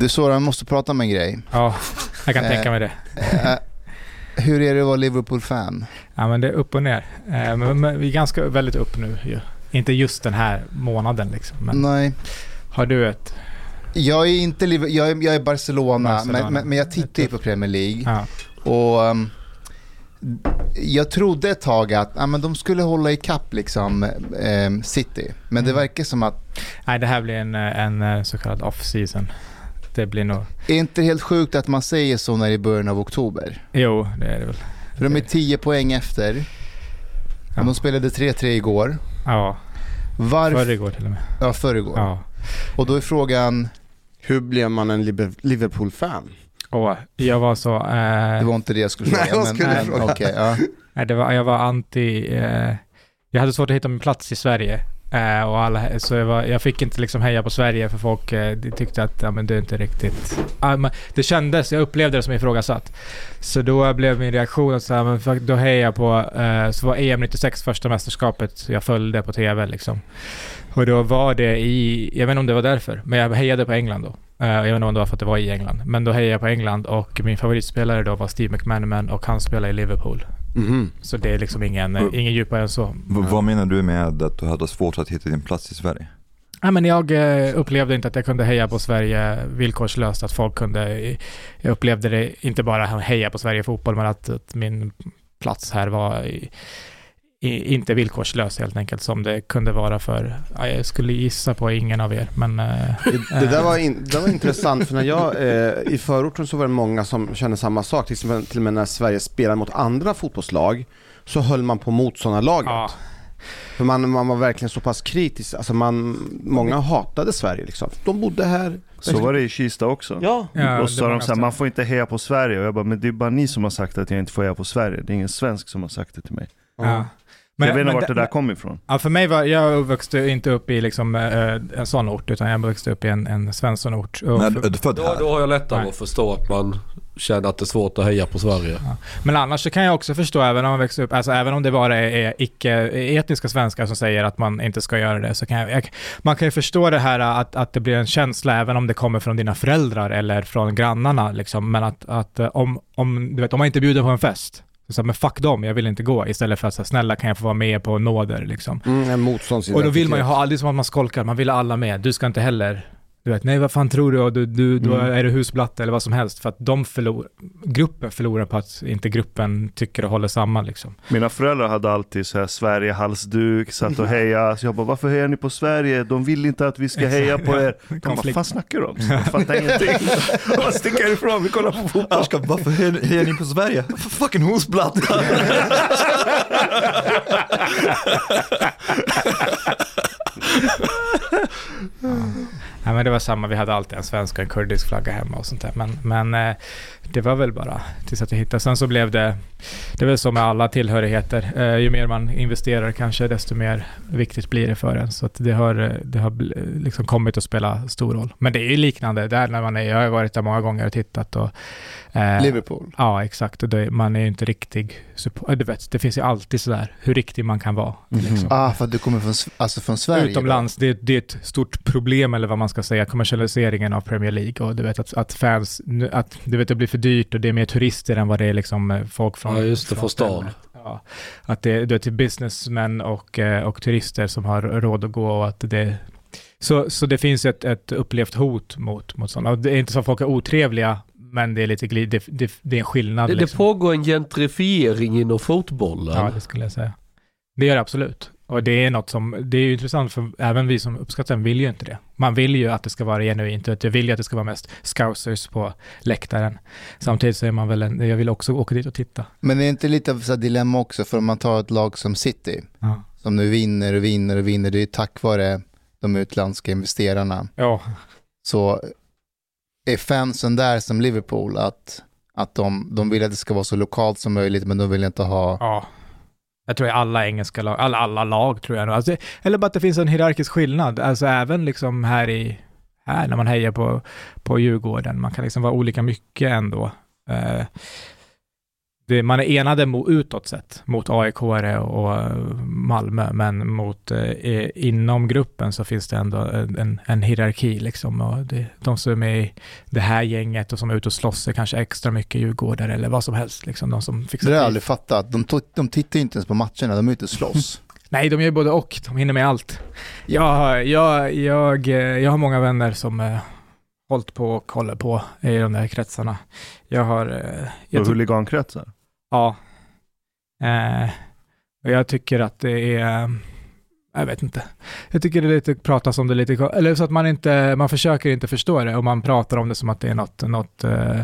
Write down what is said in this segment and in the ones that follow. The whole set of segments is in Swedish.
Du Soran, måste prata om en grej. Ja, jag kan Eh, tänka mig det. Eh, hur är det att vara Liverpool-fan? Ja, men det är upp och ner. Eh, Men, men vi är ganska väldigt upp nu ju. Inte just den här månaden liksom. Men Nej. har du ett... Jag är inte Liver- jag är, jag är Barcelona, Barcelona. Men, men, jag tittar ju på Premier League. Ja. Och um, jag trodde ett tag att ja, men de skulle hålla ikapp liksom, um, City. Men det Mm. verkar som att, Nej, det här blir en, en så kallad off-season. Det blir nog... är inte helt sjukt att man säger så när det är i början av oktober? Jo, det är det väl. För de är 10 poäng efter. Ja. De spelade 3-3 igår. Ja, Varför? förr igår till och med. Ja, förrgår. Ja. Och då är frågan, Hur blev man en Liverpool-fan? Och jag var så... Eh, det var inte det jag skulle Nej, fråga. vad skulle du men, fråga? okej, ja. Nej, det var, jag var anti... Eh, jag hade svårt att hitta min plats i Sverige. Eh, och alla, så jag, var, jag fick inte liksom heja på Sverige för folk eh, tyckte att ja, men det är inte riktigt... Ah, men det kändes, jag upplevde det som ifrågasatt. Så då blev min reaktion att så här, men då hejar jag på... Eh, så var EM 96 första mästerskapet jag följde på TV liksom. Och då var det i... Jag vet inte om det var därför, men jag hejade på England då. Uh, jag vet inte om det var för att det var i England. Men då hejade jag på England och min favoritspelare då var Steve McManaman och han spelade i Liverpool. Mhm. Så det är liksom ingen, eh, ingen djupare än så. V- Vad menar du med att du hade svårt att hitta din plats i Sverige? Ja, men jag eh, upplevde inte att jag kunde heja på Sverige villkorslöst. Att folk kunde... Jag upplevde det inte bara heja på Sverige fotboll, men att, att min plats här var i, i, inte villkorslös helt enkelt, som det kunde vara för... Ja, jag skulle gissa på ingen av er, men... Det, det, där var in, det var intressant för när jag, eh, i förorten så var det många som kände samma sak. Till, exempel, till och med när Sverige spelade mot andra fotbollslag så höll man på motståndarlaget. ja, För man, man var verkligen så pass kritisk. Alltså man, många hatade Sverige liksom. De bodde här. Så var det i Kista också. Ja. ja, och så sa de såhär, man får inte heja på Sverige. Och jag bara, men det är bara ni som har sagt att jag inte får heja på Sverige. Det är ingen svensk som har sagt det till mig. Ja. Jag vet inte men vart det där men- kom ifrån. Ja, för mig var, jag växte inte upp i liksom, eh, en sån ort, utan jag växte upp i en, en Svenssonort. Du född Då, här? då har jag lättare Nej. att förstå att man känner att det är svårt att heja på Sverige. Men annars så kan jag också förstå, även om man växer upp, alltså även om det bara är, är icke-etniska svenskar som säger att man inte ska göra det, så kan jag, jag man kan ju förstå det här att, att det blir en känsla, även om det kommer från dina föräldrar eller från grannarna, liksom, men att, att eh, om, om, du vet, om man inte bjuder på en fest, så, men fuck dem, jag vill inte gå, istället för att säga snälla kan jag få vara med på nåder liksom. Mm, en motståndsidentitet. Och då vill man ju ha, aldrig som att man skolkar, man vill ha alla med, du ska inte heller du vet, nej vad fan tror du? Du, du, då Mm. är du husblatte eller vad som helst. För att de förlorar, gruppen förlorar på att inte gruppen tycker och håller samman liksom. Mina föräldrar hade alltid så här Sverige-halsduk, satt och hejade. Så jag bara, varför hejar ni på Sverige? De vill inte att vi ska heja på er. De bara, vad fan snackar du om? Jag fattar ingenting. Bara sticker härifrån, vi kollar på fotboll. Ashkan, varför hejar ni på Sverige? För fucking husblatta! Ja, men det var samma, vi hade alltid en svensk och en kurdisk flagga hemma och sånt där. Men, men eh, det var väl bara tills att jag hittade. Sen så blev det, det är väl så med alla tillhörigheter. Eh, ju mer man investerar kanske, desto mer viktigt blir det för en. Så att det har, eh, det har liksom kommit att spela stor roll. Men det är ju liknande där när man är, jag har varit där många gånger och tittat och eh, Liverpool. Ja, exakt. Och det, man är ju inte riktig support. Du vet, det finns ju alltid sådär hur riktig man kan vara. Liksom. Ah, för att du kommer från, alltså från Sverige? Utomlands, det, det är ett stort problem eller vad man ska säga, kommersialiseringen av Premier League och du vet att, att fans, att du vet det blir för dyrt och det är mer turister än vad det är liksom eh, folk från Ja, just det, från stan. Ja, att det, det är till businessmän och, eh, och turister som har råd att gå och att det så, så det finns ett, ett upplevt hot mot, mot sådana. Och det är inte så att folk är otrevliga, men det är lite glid, det, det, det är en skillnad. Det, det liksom. pågår en gentrifiering inom fotbollen. Ja, det skulle jag säga. Det gör det absolut. Och det är något som, det är ju intressant för även vi som uppskattar den vill ju inte det. Man vill ju att det ska vara genuint jag vill ju att det ska vara mest scousers på läktaren. Samtidigt så är man väl en, jag vill också åka dit och titta. Men är det inte lite av ett dilemma också för om man tar ett lag som City, Ja. som nu vinner och vinner och vinner, det är tack vare de utländska investerarna. Ja, Så är fansen där som Liverpool att, att de, de vill att det ska vara så lokalt som möjligt men de vill inte ha... ja. Jag tror i alla engelska lag, alla, alla lag tror jag nog. Alltså, eller bara att det finns en hierarkisk skillnad. Alltså även liksom här i, här när man hejar på, på Djurgården, man kan liksom vara olika mycket ändå. Eh, det, man är enade mo, utåt sett mot AIK och Malmö, men mot, eh, inom gruppen så finns det ändå en, en, en hierarki liksom. Och det, de som är med i det här gänget och som är ute och slåss är kanske extra mycket djurgårdare eller vad som helst. Liksom, de som fixar Det har jag aldrig fattat. De, de tittar inte ens på matcherna, de är ute och slåss. Nej, de gör ju både och. De hinner med allt. Jag, har- jag, jag, eh, jag har många vänner som eh, hållit på och håller på i de där kretsarna. Jag har... Eh, jag Och huligankretsar ja. Eh, och jag tycker att det är... Jag vet inte. Jag tycker det är lite pratas om det lite, eller så att man inte, man försöker inte förstå det och man pratar om det som att det är något, något eh,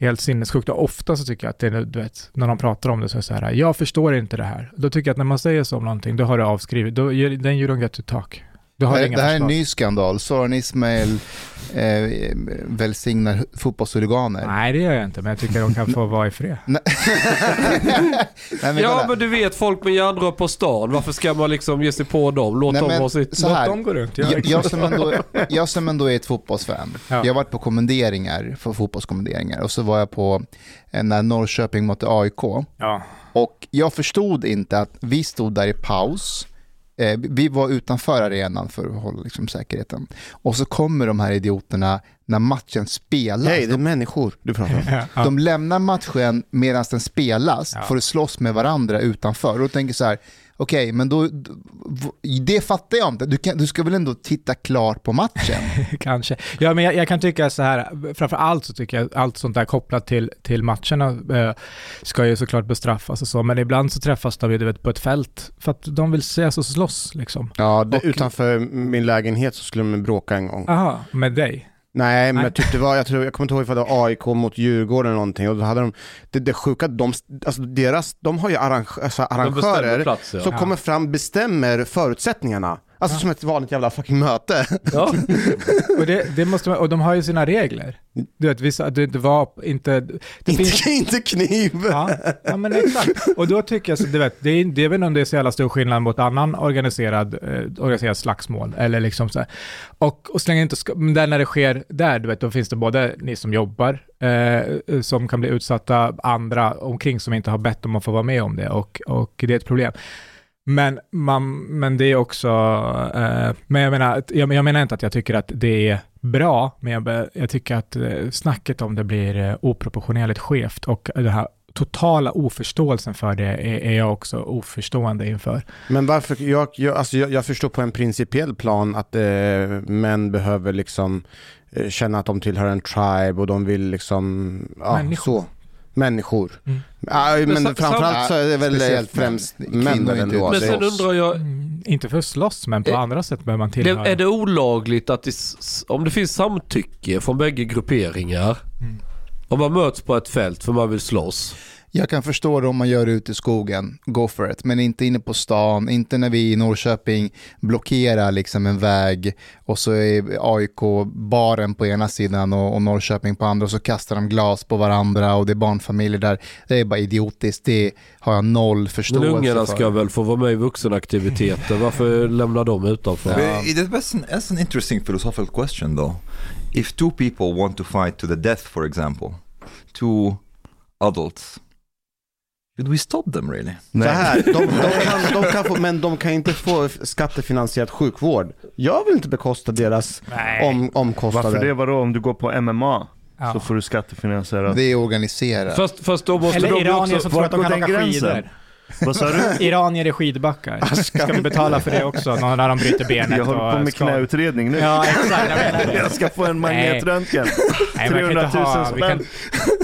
helt sinnessjukt. Och ofta så tycker jag att det är, du vet, när de pratar om det så är det så här, jag förstår inte det här. Då tycker jag att när man säger så om någonting, då har du avskrivit, då, then you don't get to talk. Du har Det, inga det här är en förslag. ny skandal. Soran Ismail eh, välsignar fotbollshuliganer. Nej, det gör jag inte, men jag tycker de kan få vara i fred. Nej. Men Ja men du vet folk med järnrör på stan, varför ska man liksom ge sig på dem? Låt Nej, dem men ha sitt... så här. Låt dem gå runt. Jag, jag, som ändå, jag som ändå är ett fotbollsfan, Ja. jag har varit på kommenderingar, för fotbollskommenderingar, och så var jag på eh, när Norrköping mötte AIK. Ja. Och jag förstod inte att vi stod där i paus, eh, vi var utanför arenan för att hålla liksom, säkerheten. Och så kommer de här idioterna när matchen spelas. Hej, det är människor du pratar om. Ja. De lämnar matchen medan den spelas Ja. för att slåss med varandra utanför. Och då tänker så här, okej, men då, det fattar jag inte. Du, kan, du ska väl ändå titta klart på matchen? Kanske. Ja, men jag, jag kan tycka så här, framför allt så tycker jag allt sånt där kopplat till, till matcherna eh, ska ju såklart bestraffas och så, men ibland så träffas de ju du vet, på ett fält för att de vill ses och slåss liksom. Ja, det, Och- utanför min lägenhet så skulle de bråka en gång. Aha, med dig? Nej, men Nej. typ det var, jag, tror, jag kommer inte ihåg ifall det var AIK mot Djurgården eller någonting och då hade de, det, det sjuka, de, alltså deras, de har ju arrange, alltså arrangörer plats ja. som kommer fram, bestämmer förutsättningarna. Alltså som ett vanligt jävla fucking möte. ja. Och, det, det måste man, och de har ju sina regler. Du vet, vissa, det, det var inte... Det finns, inte, inte kniv. Ja, ja men exakt. Och då tycker jag, så, du vet, det är, det är väl om det är så jävla stor skillnad mot annan organiserad, eh, organiserad slagsmål. Eller liksom så här. Och, och så länge inte men där när det sker där, du vet, då finns det både ni som jobbar, eh, som kan bli utsatta, andra omkring som inte har bett om att få vara med om det. Och, och det är ett problem. Men, man, men det är också, eh, men jag menar, jag, jag menar inte att jag tycker att det är bra, men jag, jag tycker att eh, snacket om det blir eh, oproportionerligt skevt och den här totala oförståelsen för det är, är jag också oförstående inför. Men varför, jag, jag, alltså jag, jag förstår på en principiell plan att eh, män behöver liksom eh, känna att de tillhör en tribe och de vill liksom, ja Människor. så. Människor. Mm. Ja, men sa- framförallt så är det väl främst Kvinnor män ändå. Men sen undrar jag, Mm, inte för att slåss, men på Eh, andra sätt behöver man tillhöra. är det olagligt att det, om det finns samtycke från bägge grupperingar, Mm. om man möts på ett fält för man vill slåss, Jag kan förstå det om man gör det ute i skogen, go for it. Men inte inne på stan, inte när vi i Norrköping blockerar liksom en väg och så är AIK-baren på ena sidan och, och Norrköping på andra och så kastar de glas på varandra och det är barnfamiljer där. Det är bara idiotiskt, det har jag noll Men förståelse ungarna för. ska väl få vara med i vuxenaktiviteter. Varför lämnar de utanför? It- That's an, that's an interesting philosophical question, though. If two people want to fight to the death, for example, two adults, should we stop them really? Så här, de, de, kan, de kan få, men de kan inte få skattefinansierad sjukvård. Jag vill inte bekosta deras Nej. om, omkostnader. Varför det? Vadå? Om du går på MMA Ja. så får du skattefinansierat. Det är organiserat. Fast, fast då måste Eller de iranier också... som tror att de kan åka skidor. Vad sa du? Iranier är skidbackar. Ska vi betala för det också? Någon när de bryter benet Jag håller på med skador? knäutredning nu. Ja, exakt. Jag ska få en magnetröntgen. Nej, men jag kan inte 300 000 ha, vi kan, spänn.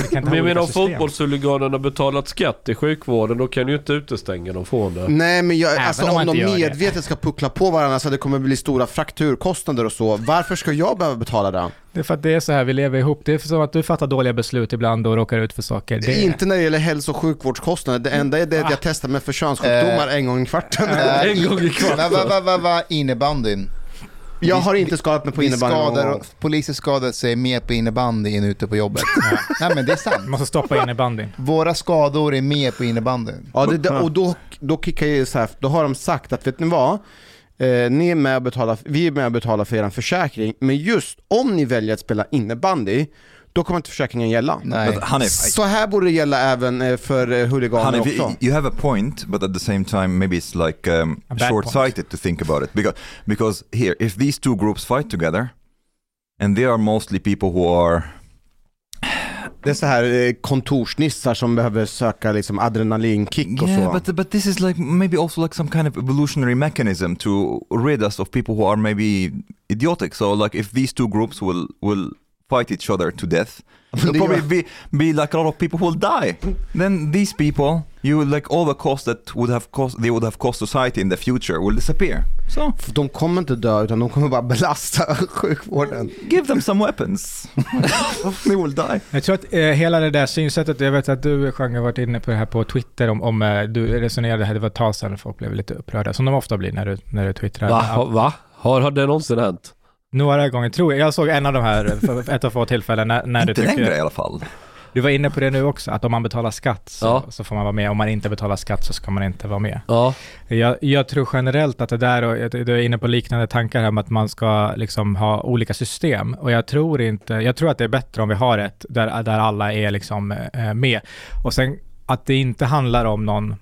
vi kan Men jag menar om fotbollshuliganerna betalat skatt i sjukvården, då kan du ju inte utestänga dem från det. Nej men jag, alltså, om om, de gör det. medvetet ska puckla på varandra så att det kommer bli stora frakturkostnader och så, varför ska jag behöva betala det? Det är för att det är så här, vi lever ihop. Det är som att du fattar dåliga beslut ibland och råkar ut för saker. Det är Inte när det gäller hälso och sjukvårdskostnader, det enda är det att jag testar mig för könssjukdomar en gång i kvarten. Äh, En gång i kvarten. Va, va, va, va, va, innebandyn. Jag har inte skadat mig på innebandy skadar, poliser skadar sig mer på innebandy än ute på jobbet. Nej men det är sant. Du måste stoppa innebandyn. Våra skador är mer på innebandyn. Ja, det, det, och då, då kickar jag så här, då har de sagt att vet ni vad? Eh, ni är med och betalar, vi är med och betalar för er försäkring, men just om ni väljer att spela innebandy, då kommer inte försäkringen gälla. Nej. But Hanif, Så här borde det gälla även eh, för eh, huliganer Hanif, också. you, have a point, but at the same time, maybe it's like um, short-sighted to think about it. Because, because here, if these two groups fight together, and they are mostly people who are Det är så här eh, kontorsnissar som behöver söka liksom adrenalinkick och yeah, så. but but this is like maybe also like some kind of evolutionary mechanism to rid us of people who are maybe idiotic. So like if these two groups will will fight each other to death, there'll probably be be like a lot of people who will die. Then these people, you like all the cost that would have cost they would have cost society in the future will disappear. So För De kommer inte dö utan de kommer bara belasta sjukvården. give them some weapons. they will die. Jag tror att eh, hela det där synsättet, jag vet att du Jean har varit inne på det här på Twitter om, om eh, du resonerade här, det var ett tag sedan folk blev lite upprörda, som de ofta blir när du, när du twittrar. Va? Ha- Va? Har, har det någonsin hänt? Några gånger tror jag. Jag såg en av de här, ett av få tillfällen, när, när du Inte längre i tycker... alla fall. Du var inne på det nu också, att om man betalar skatt så, Ja. så får man vara med. Om man inte betalar skatt så ska man inte vara med. Ja. Jag, jag tror generellt att det där, och du är inne på liknande tankar här om att man ska liksom ha olika system. Och jag tror inte, jag tror att det är bättre om vi har ett där, där alla är liksom eh, med. Och sen att det inte handlar om någon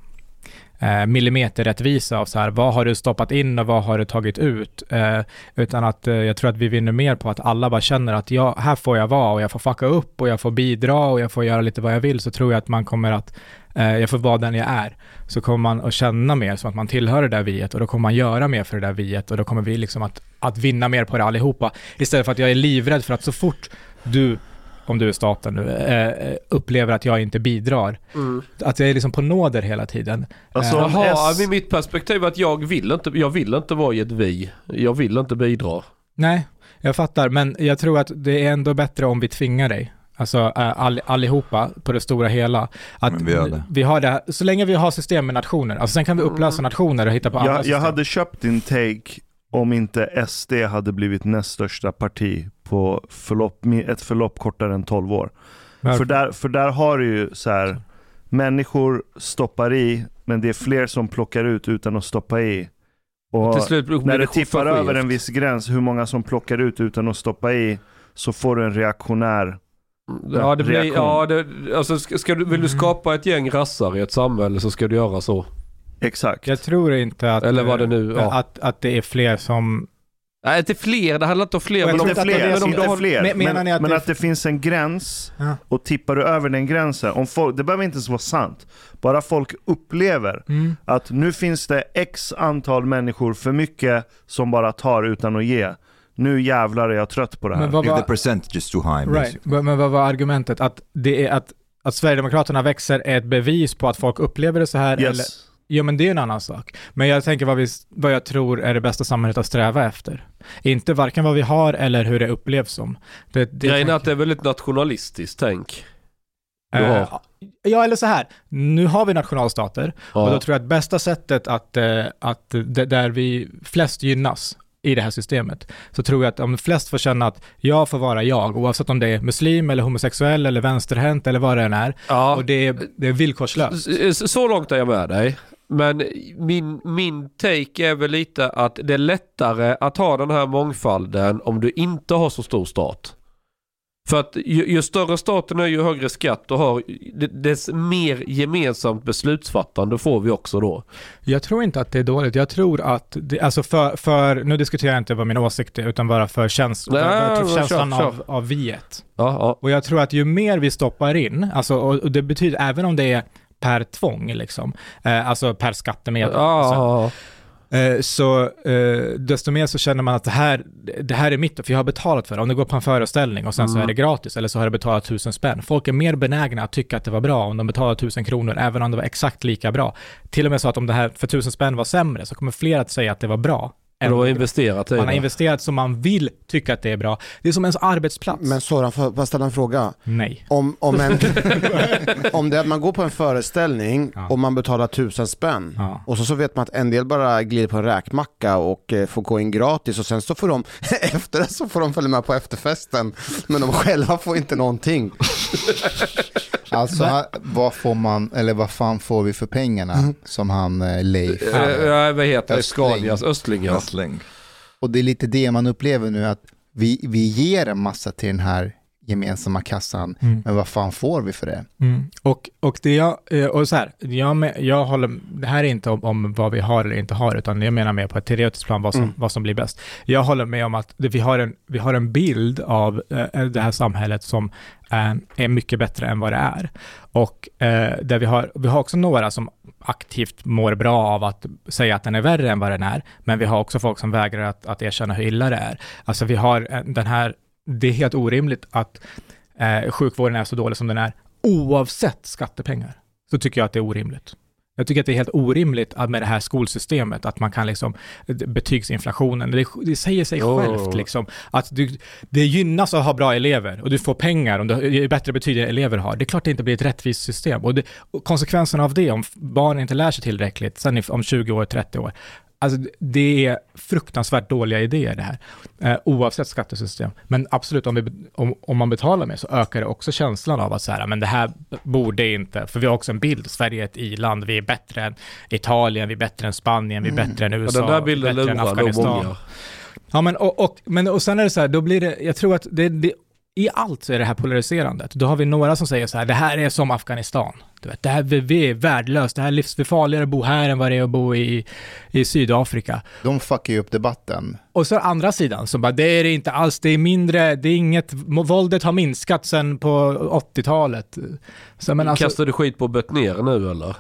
eh, millimeterrättvisa av så här, vad har du stoppat in och vad har du tagit ut? Eh, utan att eh, jag tror att vi vinner mer på att alla bara känner att jag, här får jag vara och jag får fucka upp och jag får bidra och jag får göra lite vad jag vill, så tror jag att man kommer att, eh, jag får vara den jag är. Så kommer man att känna mer som att man tillhör det där viet och då kommer man göra mer för det där viet och då kommer vi liksom att, att vinna mer på det allihopa. Istället för att jag är livrädd för att så fort du om du är staten nu, eh, upplever att jag inte bidrar. Att jag är liksom på nåder hela tiden. Alltså, Eh, om Jaha, S- mitt perspektiv är att jag vill inte, jag vill inte vara i ett vi. Jag vill inte bidra. Nej, jag fattar, men jag tror att det är ändå bättre om vi tvingar dig. Alltså eh, all, allihopa på det stora hela. Att vi vi har det här, så länge vi har system med nationer, alltså sen kan vi upplösa nationer och hitta på andra jag, system. jag hade köpt din take om inte SD hade blivit näst största parti på förlopp, ett förlopp kortare än 12 år. Varför? För där, för där har du ju så här, människor stoppar i, men det är fler som plockar ut utan att stoppa i. Och Till slut blir när det tippar över en viss gräns, hur många som plockar ut utan att stoppa i, så får du en reaktionär Ja, det blir, reaktion. ja det, alltså ska, ska du, vill du skapa ett gäng rassar i ett samhälle så ska du göra så. Exakt. Jag tror inte att, Eller vad det nu- ja. att, att det är fler som... Nej, inte fler, det handlar inte om fler. Men Inte att det är fler, det som- inte de har- fler. Men- menar men ni att men det- att det finns en gräns Ja. och tippar du över den gränsen, om folk, det behöver inte ens vara sant, bara folk upplever Mm. att nu finns det x antal människor för mycket som bara tar utan att ge. Nu jävlar är jag trött på det här. Men vad If the var, percentage is too high. right. men vad var argumentet? Att det är att, att Sverigedemokraterna växer är ett bevis på att folk upplever det så här? yes. Eller, ja, men det är en annan sak. Men jag tänker vad, vi, vad jag tror är det bästa samhället att sträva efter. Inte varken vad vi har eller hur det upplevs som. Det, det grejen är att det är väldigt nationalistiskt tänk. du har. Ja, eller så här. Nu har vi nationalstater Ja. och då tror jag att bästa sättet att, eh, att där vi flest gynnas i det här systemet, så tror jag att om flest får känna att jag får vara jag, oavsett om det är muslim eller homosexuell eller vänsterhänt eller vad det än är, Ja. och det är, det är villkorslöst. Så, så långt är jag med dig. Men min, min take är väl lite att det är lättare att ha den här mångfalden om du inte har så stor stat. För att ju, ju större staten är ju högre skatt och har, dess mer gemensamt beslutsfattande får vi också då. Jag tror inte att det är dåligt. Jag tror att, det, alltså för, för, nu diskuterar jag inte vad min åsikt är, utan bara för käns, Nej, kör, känslan kör. Av, av viet. Ja, ja. Och jag tror att ju mer vi stoppar in, alltså, och, och det betyder även om det är per tvång, liksom, eh, alltså per skattemedel, Ja, eh, så eh, desto mer så känner man att det här, det här är mitt, för jag har betalat för det. Om det går på en föreställning och sen så är det gratis, eller så har jag betalat tusen spänn. Folk är mer benägna att tycka att det var bra om de betalar tusen kronor, även om det var exakt lika bra. Till och med så att om det här för tusen spänn var sämre, så kommer fler att säga att det var bra. De har investerat i man har investerat så man vill tycka att det är bra. Det är som ens arbetsplats. Men Soran, får jag ställa en fråga? Nej. Om, om, en, om det är att man går på en föreställning Ja. och man betalar tusen spänn Ja. och så, så vet man att en del bara glider på en räkmacka och eh, får gå in gratis och sen så får de, efter det så får de följa med på efterfesten men de själva får inte någonting. Alltså, han- vad får man, eller vad fan får vi för pengarna som han eh, Leif? Eh, Ja, vad heter det? Östling. Scanias, Östling ja. Sling. Och det är lite det man upplever nu, att vi, vi ger en massa till den här gemensamma kassan, Mm. men vad fan får vi för det? Mm. Och, och det jag, eh, och så här, jag, jag håller, det här är inte om, om vad vi har eller inte har, utan jag menar mer på ett teoretiskt plan vad som, Mm. vad som blir bäst. Jag håller med om att vi, har en, vi har en bild av eh, det här samhället som eh, är mycket bättre än vad det är. Och eh, där vi har, vi har också några som aktivt mår bra av att säga att den är värre än vad den är, men vi har också folk som vägrar att, att erkänna hur illa det är. Alltså vi har eh, den här, det är helt orimligt att eh, sjukvården är så dålig som den är, oavsett skattepengar, så tycker jag att det är orimligt. Jag tycker att det är helt orimligt att med det här skolsystemet, att man kan liksom, betygsinflationen, det, det säger sig Jo. självt liksom, att du, det gynnas att ha bra elever och du får pengar om du har bättre betyg elever har. Det är klart det inte blir ett rättvist system. Och, det, och konsekvenserna av det, om barn inte lär sig tillräckligt, sen om 20 år, 30 år, Alltså det är fruktansvärt dåliga idéer det här, eh, oavsett skattesystem. Men absolut, om, vi, om, om man betalar mer så ökar det också känslan av att så här, men det här borde inte, för vi har också en bild, Sverige är ett i-land, vi är bättre än Italien, vi är bättre än Spanien, vi är bättre än Ja, USA, den där bilden bättre än Afghanistan. Ja, men och, och, men och sen är det så här, då blir det, jag tror att det, det, i allt så är det här polariserandet. Då har vi några som säger så här, det här är som Afghanistan. Du vet, det här, vi, är värdelöst, det här är livsfarligare att bo här än vad det är att bo i, i Sydafrika. De fuckar ju upp debatten. Och så andra sidan som bara, det är det inte alls, det är mindre, det är inget, våldet har minskat sen på 80-talet. Så men alltså, Kastar du skit på Betnér nu eller?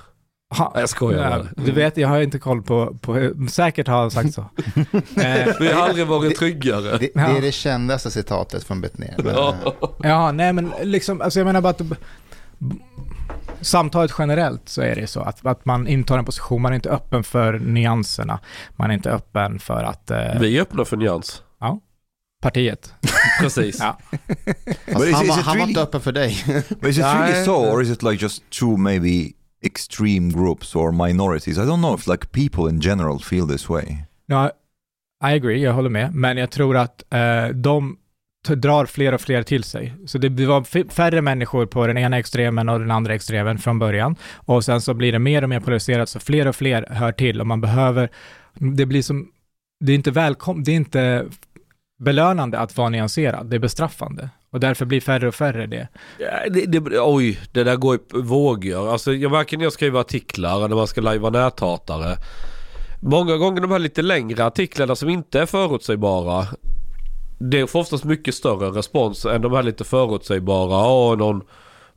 Ha, jag skojar ja, bara. Du vet, jag har inte koll på, på säkert har han sagt så. eh, Vi har aldrig varit tryggare. Det, det Ja. är det kändaste citatet från Betnér. Ja. Ja, nej men liksom, alltså jag menar bara att samtalet generellt så är det så att, att man intar en position, man är inte öppen för nyanserna, man är inte öppen för att eh, Vi är öppna för nyans. partiet. Precis. Ja. But is- han is var, it han var really- inte öppen för dig. But is it really so, or is it like just two maybe extreme groups or minorities? I don't know if like people in general feel this way. No, I agree, jag håller med, men jag tror att eh, de drar fler och fler till sig. Så det var färre människor på den ena extremen och den andra extremen från början. Och sen så blir det mer och mer polariserat, så fler och fler hör till och man behöver, det blir som, det är inte välkom, det är inte belönande att vara nyanserad, det är bestraffande. Och därför blir färre och färre det. Ja, det, det, oj, det där går i vågor. Alltså, jag märker när jag skriver artiklar när man ska lajva näthatare. Många gånger de här lite längre artiklarna som inte är förutsägbara. Det får oftast mycket större respons än de här lite förutsägbara. Åh, någon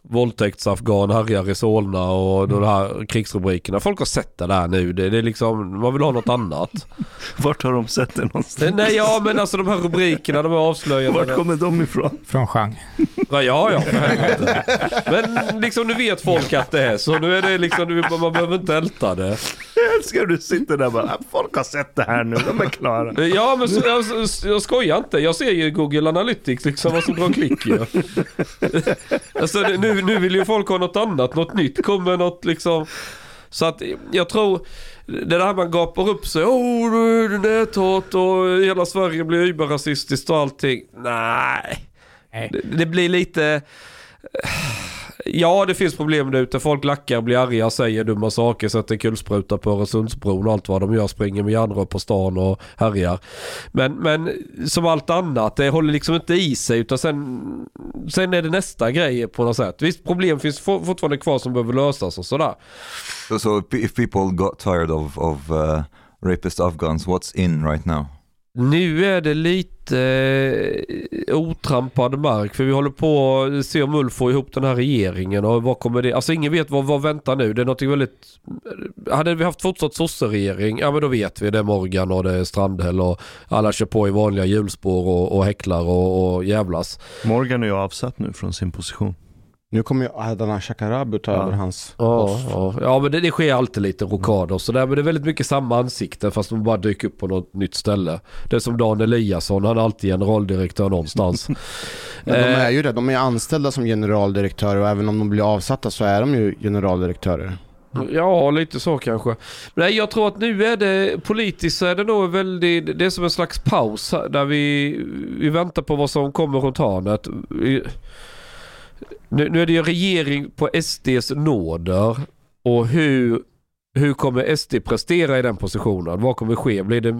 våldtäktsafghan härjar i Solna och de här krigsrubrikerna. Folk har sett det där nu. Det, det är liksom, man vill ha något annat. Vart har de sett det någonstans? Nej, ja men alltså de här rubrikerna, de här avslöjandena. Vart kommer de ifrån? Från Chang. Ja, ja, ja. Men liksom nu vet folk att det är så. Nu är det liksom, nu, man behöver inte älta det. Jag älskar hur du sitter där och bara, "Ah, folk har sett det här nu, de är klara. Ja men så, jag, jag skojar inte. Jag ser ju Google Analytics liksom vad som drar klick ju. alltså, nu, nu vill ju folk ha något annat, något nytt. Kommer något liksom. Så att jag tror det där man gapar upp sig. Åh, nu är det näthat och hela Sverige blir überrasistiskt och allting. Nej. Nej. Det, det blir lite... Ja, det finns problem där ute. Folk lackar, blir arga, säger dumma saker, sätter kulspruta på Öresundsbron och allt vad de gör. Springer med järnrör på stan och härjar. Men, men som allt annat, det håller liksom inte i sig utan sen, sen är det nästa grej på något sätt. Visst, problem finns for, fortfarande kvar som behöver lösas och sådär. So, so if, if people got tired of, of uh, rapist Afghans, what's in right now? Nu är det lite eh, otrampad mark för vi håller på att se om Ulf får ihop den här regeringen och vad kommer det, alltså ingen vet vad, vad väntar nu. Det är något väldigt, hade vi haft fortsatt sosseregering, ja men då vet vi det är Morgan och det är Strandhäll och alla kör på i vanliga hjulspår och, och häcklar och, och jävlas. Morgan är ju avsatt nu från sin position. Nu kommer ju Ardalan Shekarabi ta Ja. över hans Ja, ja. ja men det, det sker alltid lite rokader och sådär. Men det är väldigt mycket samma ansikte fast de bara dyker upp på något nytt ställe. Det är som Dan Eliasson, han är alltid generaldirektör någonstans. Men de är ju det, de är anställda som generaldirektörer och även om de blir avsatta så är de ju generaldirektörer. Ja, lite så kanske. Men jag tror att nu är det politiskt så är det nog väldigt, det är som en slags paus där vi, vi väntar på vad som kommer runt hörnet. Nu, nu är det ju regering på SDs nåder och hur, hur kommer SD prestera i den positionen? Vad kommer ske? Blir det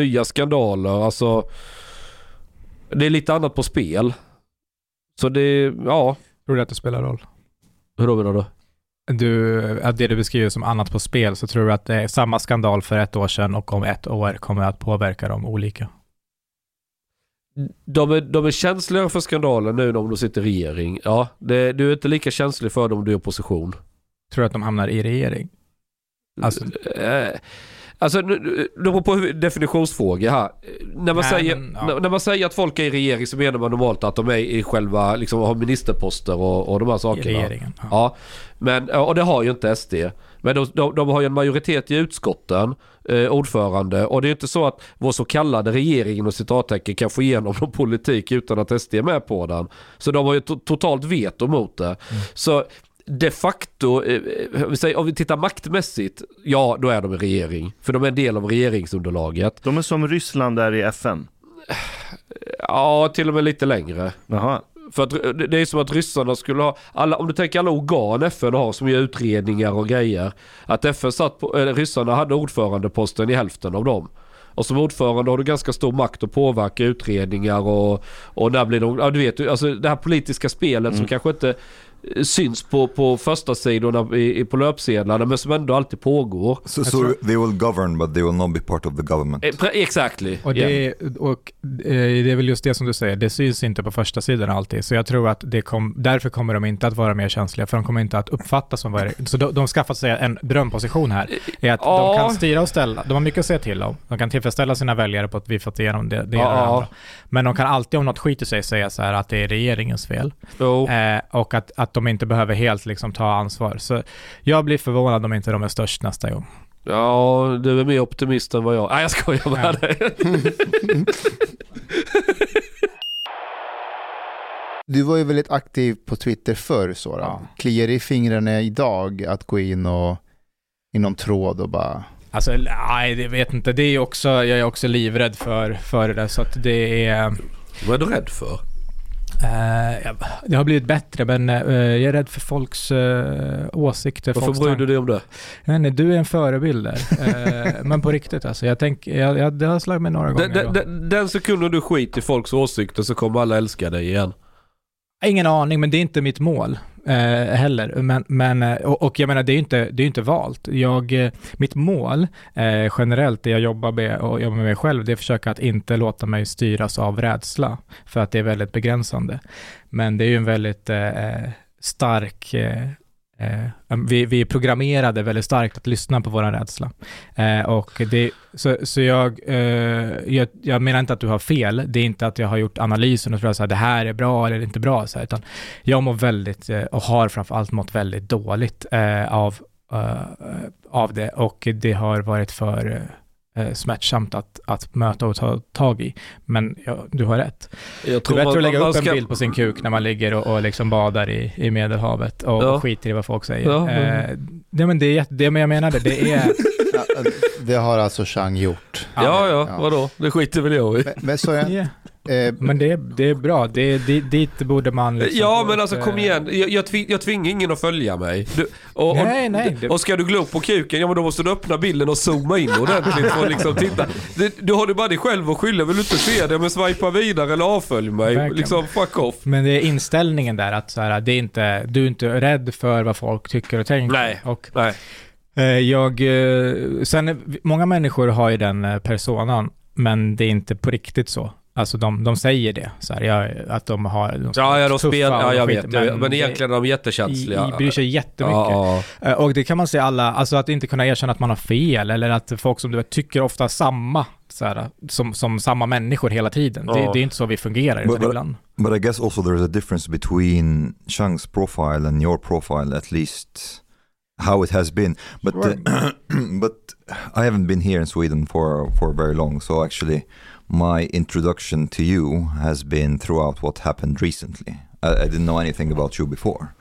nya skandaler? Alltså, det är lite annat på spel. Så det, ja, Tror du att det spelar roll? hur då menar du? Du, att det du beskriver som annat på spel, så tror du att det är samma skandal för ett år sedan och om ett år kommer att påverka dem olika? De är, de är känsligare för skandaler nu om de sitter i regering. Ja, det, du är inte lika känslig för dem om du är i opposition. Tror du att de hamnar i regering? Alltså, Eh, alltså nu- nu- på definitionsfråga här. När man, Nej, säger, men, ja. när, när man säger att folk är i regering så menar man normalt att de är i själva, liksom har ministerposter och, och de här i sakerna. regeringen? Ja. Ja, men, och det har ju inte SD. Men de, de, de har ju en majoritet i utskotten, eh, ordförande. Och det är inte så att vår så kallade regering och citattecken kan få igenom någon politik utan att SD är med på den. Så de har ju to- totalt veto mot det. Så de facto, eh, eh, om vi tittar maktmässigt, ja då är de i regering. För de är en del av regeringsunderlaget. De är som Ryssland där i FN. Ja, till och med lite längre. Jaha. För att det det är som att ryssarna skulle ha, alla, om du tänker alla organ FN har som gör utredningar och grejer. Att FN satt på, eller ryssarna hade ordförandeposten i hälften av dem. Och som ordförande har du ganska stor makt att påverka utredningar och, och när blir de, ja du vet, alltså det här politiska spelet som kanske inte eh, syns på, på första sidorna i, i, på löpsedlarna men som ändå alltid pågår. So, so they will govern, but they will not be part of the government. Eh, Exactly. Och, Yeah. det, och eh, det är väl just det som du säger, det syns inte på första sidan alltid. Så jag tror att det kom, därför kommer de inte att vara mer känsliga, för de kommer inte att uppfattas som är. Så de, de har skaffat sig en drömposition här, är att Ja. de kan styra och ställa, de har mycket att säga till om. De kan tillfredsställa sina väljare på att vi fått igenom det, det Ja. andra. Men de kan alltid, om något skiter sig, säga så här att det är regeringens fel. Jo. Eh, och att, att de inte behöver helt liksom ta ansvar. Så jag blir förvånad om inte de är störst nästa gång. Ja, du är mer optimist än vad jag Nej jag skojar med Ja. dig. Du var ju väldigt aktiv på Twitter förr Soran. Ja. Kliar i fingrarna idag att gå in och i någon tråd och bara... Alltså, nej, det vet inte. Det är också, jag är också livrädd för, för det, så att det är... Vad är du rädd för? Eh, det har blivit bättre, men eh, jag är rädd för folks eh, åsikter. Varför folks bryr du dig om det? Nej, nej, du är en förebild där. Men på riktigt alltså. Jag tänker, jag, jag, det har slagit mig några gånger. Den, den, den sekunden du skiter i folks åsikter så kommer alla älska dig igen. Ingen aning, men det är inte mitt mål eh, heller. Men, men, eh, och, och jag menar, det är ju inte, det är inte valt. Jag, eh, mitt mål eh, generellt, det jag jobbar med och jobbar med mig själv, det är att försöka att inte låta mig styras av rädsla, för att det är väldigt begränsande. Men det är ju en väldigt eh, eh stark eh, vi, vi är programmerade väldigt starkt att lyssna på vår rädsla. Eh, och det, så så jag, eh, jag, jag menar inte att du har fel, det är inte att jag har gjort analysen och tror att det här är bra eller inte bra, så här, utan jag mår väldigt, eh, och har framförallt mått väldigt dåligt eh, av eh, av det och det har varit för eh, eh, smärtsamt att, att möta och ta tag i. Men ja, du har rätt. Jag Det är tror bättre man- att lägga upp en ska- bild på sin kuk när man ligger och, och liksom badar i, i Medelhavet och, Ja. och skiter i vad folk säger. Ja, men- Eh, det, men det är jätte- det men jag menade, det är... Det har alltså Chang gjort. Ja, ja, Ja. vadå? Det skiter väl jag i. Men, men så jag, Ja. Eh, Men det, är- det är bra, det, är- dit, borde man liksom Ja men ett, alltså kom eh, igen, jag, jag, tving, jag tvingar ingen att följa mig. Du, och, och, Nej, nej. Det, och ska du glo på kuken, ja men då måste du öppna bilden och zooma in ordentligt för att liksom titta. Du, du har du bara dig själv att skylla, vill du inte se det men swipa vidare eller avfölj mig. Verkligen. Liksom fuck off. men det är inställningen där att så här, det är inte, du är inte rädd för vad folk tycker och tänker. Nej. Och Nej. eh, jag, sen, många människor har ju den personan, men det är inte på riktigt så. Alltså de, de säger det, så här, ja, att de har... De Ja, ja de tuffa spelar, ja jag skit, vet. Men, men egentligen är de det- jättekänsliga. i, i, bryr sig jättemycket. Ja, Eh, Och det kan man se alla, alltså att inte kunna erkänna att man har fel eller att folk som du vet tycker ofta samma, så här, som, som samma människor hela tiden. Det, Ja. det är inte så vi fungerar, But- but- ibland. But I guess also there's a difference between Chang's profile and your profile, at least how it has been. But Sure. uh, but I haven't been here in Sweden for for very long, so actually my introduction to you has been throughout what happened recently. I, I didn't know anything about you before,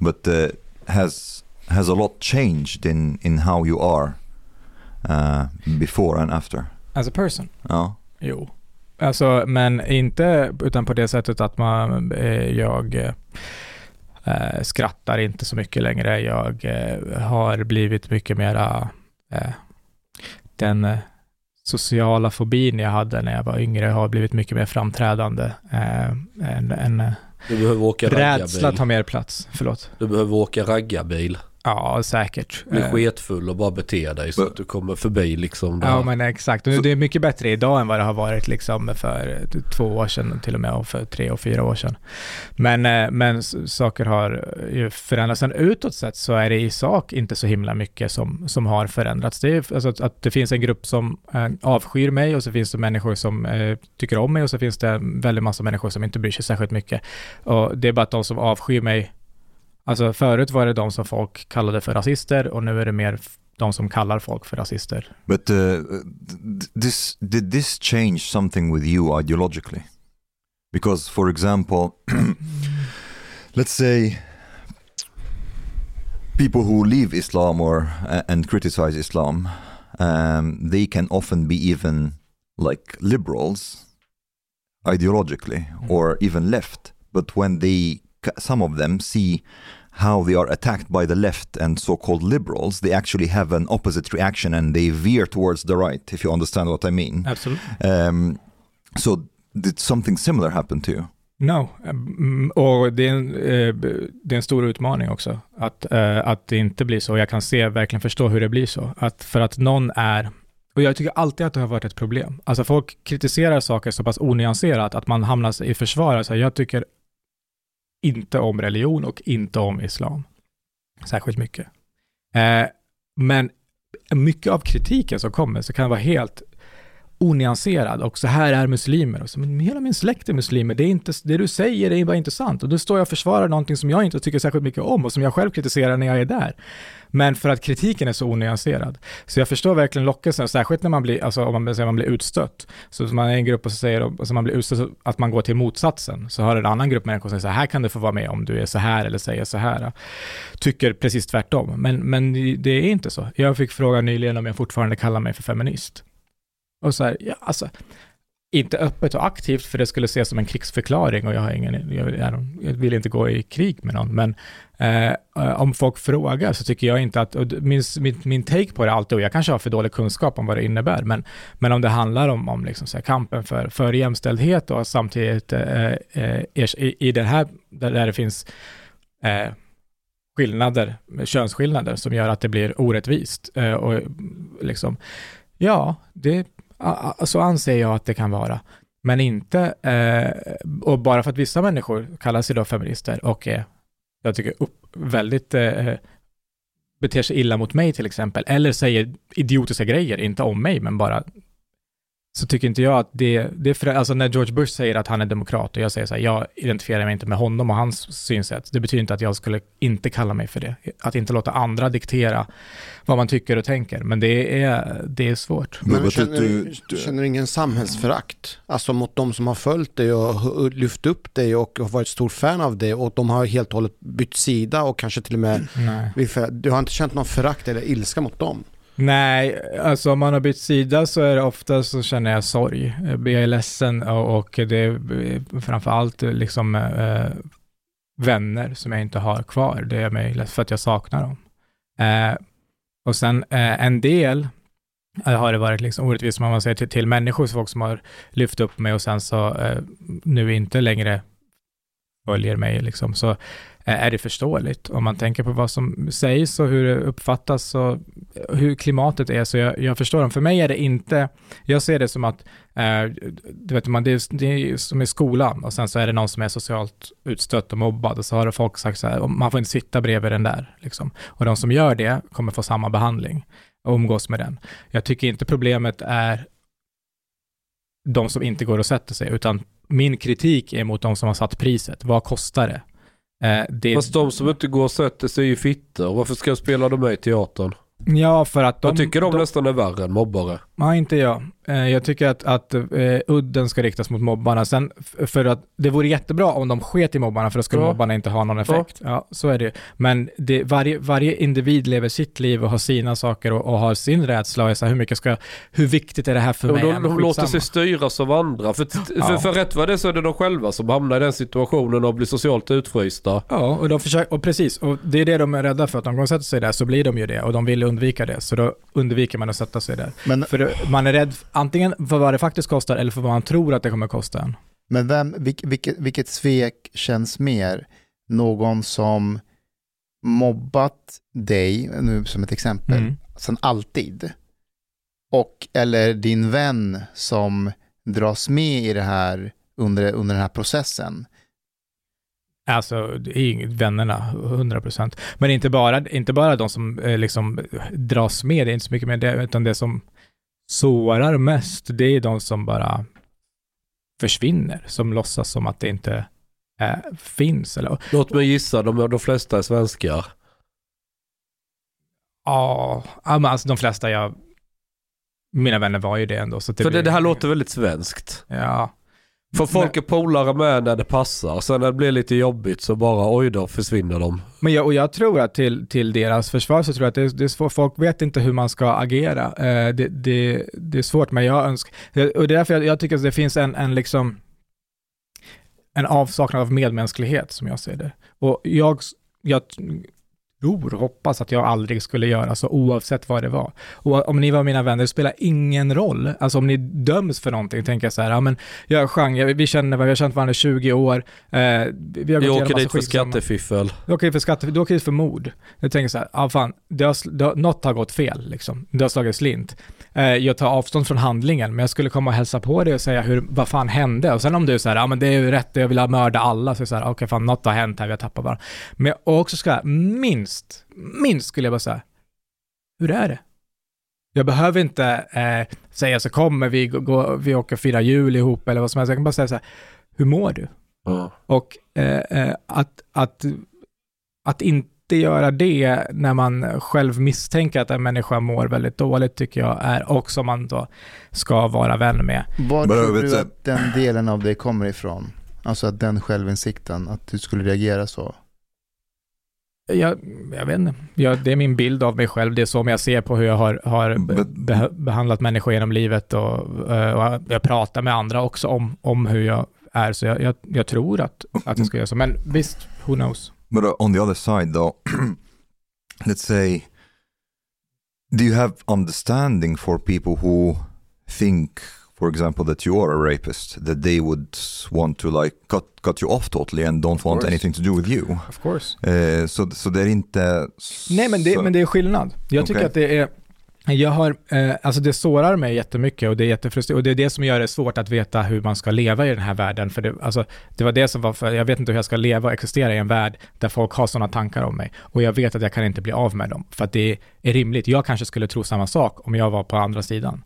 but uh, has has a lot changed in in how you are uh, before and after? As a person. Ja. Jo. Alltså, men inte utan på det sättet att man, eh, jag eh, skrattar inte så mycket längre. Jag eh, har blivit mycket mera eh, den eh, sociala fobin jag hade när jag var yngre har blivit mycket mer framträdande. Eh, en, en eh, Du behöver åka rädsla tar mer plats. Förlåt. Du behöver åka raggarbil. Ja, säkert. Bli Eh, sketfull och bara bete dig så att du kommer förbi liksom. Där. Ja men exakt, och det är mycket bättre idag än vad det har varit liksom för två år sedan till och med och för tre och fyra år sedan. Men, eh, men saker har ju förändrats. Sen utåt sett så är det i sak inte så himla mycket som, som har förändrats. Det är alltså att, att det finns en grupp som eh, avskyr mig och så finns det människor som eh, tycker om mig och så finns det en väldigt massa människor som inte bryr sig särskilt mycket. Och det är bara att de som avskyr mig Alltså förut var det de som folk kallade för rasister och nu är det mer de som kallar folk för rasister. But uh, th- this did this change something with you ideologically? Because, for example, let's say people who leave Islam or and criticize Islam, um, they can often be even like liberals ideologically or even left. But when they, some of them see how they are attacked by the left and so-called liberals, they actually have an opposite reaction and they veer towards the right, if you understand what I mean. Absolut. Um, so did something similar happen to you? No, Mm, och det är, en, eh, det är en stor utmaning också, att, eh, att det inte blir så. Jag kan se, verkligen förstå hur det blir så. Att för att någon är, och jag tycker alltid att det har varit ett problem. Alltså folk kritiserar saker så pass onyanserat att man hamnar i försvar. Så jag tycker inte om religion och inte om islam. Särskilt mycket. Eh, men mycket av kritiken som kommer så kan vara helt onyanserad och så här är muslimer. Och så, men hela min släkt är muslimer, det, är inte, det du säger är bara inte sant. Och då står jag och försvarar någonting som jag inte tycker särskilt mycket om och som jag själv kritiserar när jag är där. Men för att kritiken är så onyanserad. Så jag förstår verkligen lockelsen, särskilt när man blir, alltså om man, säger man blir utstött. Så man är en grupp och så säger och så man blir utstött, att man går till motsatsen. Så har en annan grupp människor som säger så här, kan du få vara med om du är så här eller säger så här. Tycker precis tvärtom. Men, men det är inte så. Jag fick frågan nyligen om jag fortfarande kallar mig för feminist. Och så här, ja, alltså, inte öppet och aktivt för det skulle ses som en krigsförklaring och jag har ingen, jag, jag, jag vill inte gå i krig med någon, men eh, om folk frågar så tycker jag inte att, och min, min, min take på det alltid, och jag kanske har för dålig kunskap om vad det innebär, men, men om det handlar om, om liksom så här, kampen för, för jämställdhet och samtidigt eh, eh er, i, i det här, där, där det finns eh, skillnader, könsskillnader som gör att det blir orättvist eh, och liksom, ja, det så anser jag att det kan vara. Men inte, eh, och bara för att vissa människor kallar sig då feminister och är, jag tycker, upp, väldigt eh, beter sig illa mot mig till exempel, eller säger idiotiska grejer, inte om mig, men bara så tycker inte jag att det, det är för, alltså när George Bush säger att han är demokrat och jag säger så här, jag identifierar mig inte med honom och hans synsätt. Det betyder inte att jag skulle inte kalla mig för det. Att inte låta andra diktera vad man tycker och tänker. Men det är, det är svårt. Men känner, du- du, du- känner ingen samhällsförakt? Alltså mot de som har följt dig och lyft upp dig och har varit stor fan av dig och de har helt och hållet bytt sida och kanske till och med Nej. Du har inte känt någon förakt eller ilska mot dem? Nej, alltså om man har bytt sida så är det ofta så känner jag sorg. Jag är ledsen och det är eh, framförallt liksom eh, vänner som jag inte har kvar. Det är mig ledsen för att jag saknar dem. Eh, och sen eh, en del eh, har det varit liksom orättvist, om man säger till, till människor, folk som har lyft upp mig och sen så eh, nu inte längre följer mig liksom, så eh, är det förståeligt. Om man tänker på vad som sägs och hur det uppfattas och hur klimatet är, så jag, jag förstår dem. För mig är det inte, jag ser det som att, eh, du vet, man, det, är, det är som i skolan och sen så är det någon som är socialt utstött och mobbad och så har folk sagt så här, man får inte sitta bredvid den där. Liksom. Och de som gör det kommer få samma behandling och umgås med den. Jag tycker inte problemet är de som inte går och sätter sig, utan min kritik är mot de som har satt priset. Vad kostar det? Eh, det Fast de som inte går och sätter sig är ju fittor. Varför ska jag spela dem med i teatern? ja, för att de... jag tycker de, de nästan är värre än mobbare. Nej, inte jag. Eh, Jag tycker att, att eh, udden ska riktas mot mobbarna. Sen, för att det vore jättebra om de sket i mobbarna, för då skulle Ja. mobbarna inte ha någon effekt. Ja, så är det. Men det, varje, varje individ lever sitt liv och har sina saker och, och har sin rädsla och är så här, hur mycket ska hur viktigt är det här för De, mig? de, Ja, de låter sig styras av andra. För, Ja. för, för rätt vad det är så är det de själva som hamnar i den situationen och blir socialt utfrysta. Ja, och, de försöker, och precis, och det är det de är rädda för, att om de sätter sig där så blir de ju det, och de vill undvika det, så då undviker man att sätta sig där. Men, För det- man är rädd antingen för vad det faktiskt kostar, eller för vad man tror att det kommer kosta en. men vem, vilk, vilket, vilket svek känns mer? Någon som mobbat dig, nu som ett exempel, Mm. sen alltid. Och eller din vän som dras med i det här under, under den här processen. Alltså, vännerna, 100%. Men inte bara, inte bara de som eh, liksom dras med, det är inte så mycket med det, utan det som sårar mest, det är de som bara försvinner, som låtsas som att det inte eh, finns. Eller, Låt mig gissa, de, de flesta är svenskar. ja, men alltså de flesta jag, mina vänner var ju det ändå. Så att För det, blir- det här låter väldigt svenskt. Ja. För folk är polare med när det passar. Sen när det blir lite jobbigt så bara oj då försvinner de. Men jag, och jag tror att till, till deras försvar så tror jag att det, det är svårt, folk vet inte hur man ska agera. Eh, det, det, det är svårt, men jag önskar, och det är därför jag, jag tycker att det finns en, en liksom, en avsaknad av medmänsklighet som jag ser det. Och jag, jag tror, hoppas att jag aldrig skulle göra så oavsett vad det var. Och om ni var mina vänner, det spelar ingen roll. Alltså om ni döms för någonting, tänker jag så här, ja men jag jag, vi känner varandra, vi har känt varandra i 20 år, eh, vi har gått Vi åker dit för skattefiffel. Du åker dit för skatte, du åker dit för mord. Jag tänker så här, ja fan, det har, det har, något har gått fel liksom. Det har slagit slint. Eh, jag tar avstånd från handlingen, men jag skulle komma och hälsa på dig och säga hur, vad fan hände? Och sen om du här, ja men det är ju rätt, jag vill ha mörda alla, så är det så här, okej fan, något har hänt här, vi har tappat varandra. Men jag- också ska jag, minst, minst skulle jag bara säga, hur är det? Jag behöver inte eh, säga så kommer vi, gå, vi åker fira jul ihop eller vad som helst. Jag kan bara säga så här, hur mår du? Ja. Och eh, eh, att, att, att inte göra det när man själv misstänker att en människa mår väldigt dåligt tycker jag är också man då ska vara vän med. Var tror du att den delen av dig kommer ifrån? Alltså att den självinsikten, att du skulle reagera så? Jag, jag vet inte, jag, det är min bild av mig själv, det är så jag ser på hur jag har, har be, behandlat människor genom livet och, eh, och jag pratar med andra också om, om hur jag är, så jag, jag, jag tror att, att jag ska göra så. Men visst, who knows? But on the other side, though, let's say, do you have understanding for people who think, for example, that you are a rapist, that they would want to like cut cut you off totally and don't want anything to do with you? Of course. Eh, så, så det är inte... Nej, men det, så- men det är skillnad. Jag tycker att det är, jag har, eh, alltså det sårar mig jättemycket och det är jättefrustrerande och det är det som gör det svårt att veta hur man ska leva i den här världen. För det, alltså, det var det som var, för jag vet inte hur jag ska leva och existera i en värld där folk har sådana tankar om mig. Och jag vet att jag kan inte bli av med dem, för att det är rimligt. Jag kanske skulle tro samma sak om jag var på andra sidan.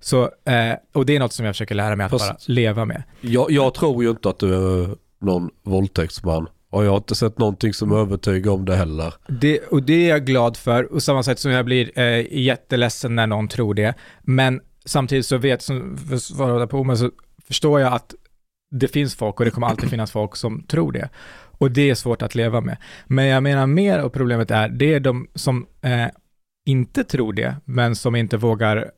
Så, eh, och det är något som jag försöker lära mig att Fast- bara leva med. Jag, jag tror ju inte att du är någon våldtäktsman. Och jag har inte sett någonting som övertygar om det heller. Det, och det är jag glad för, och samma sätt som jag blir eh, jätteledsen när någon tror det. Men samtidigt så vet, som för att svara på men så förstår jag att det finns folk och det kommer alltid finnas folk som tror det. Och det är svårt att leva med. Men jag menar mer av problemet är, det är de som eh, inte tror det, men som inte vågar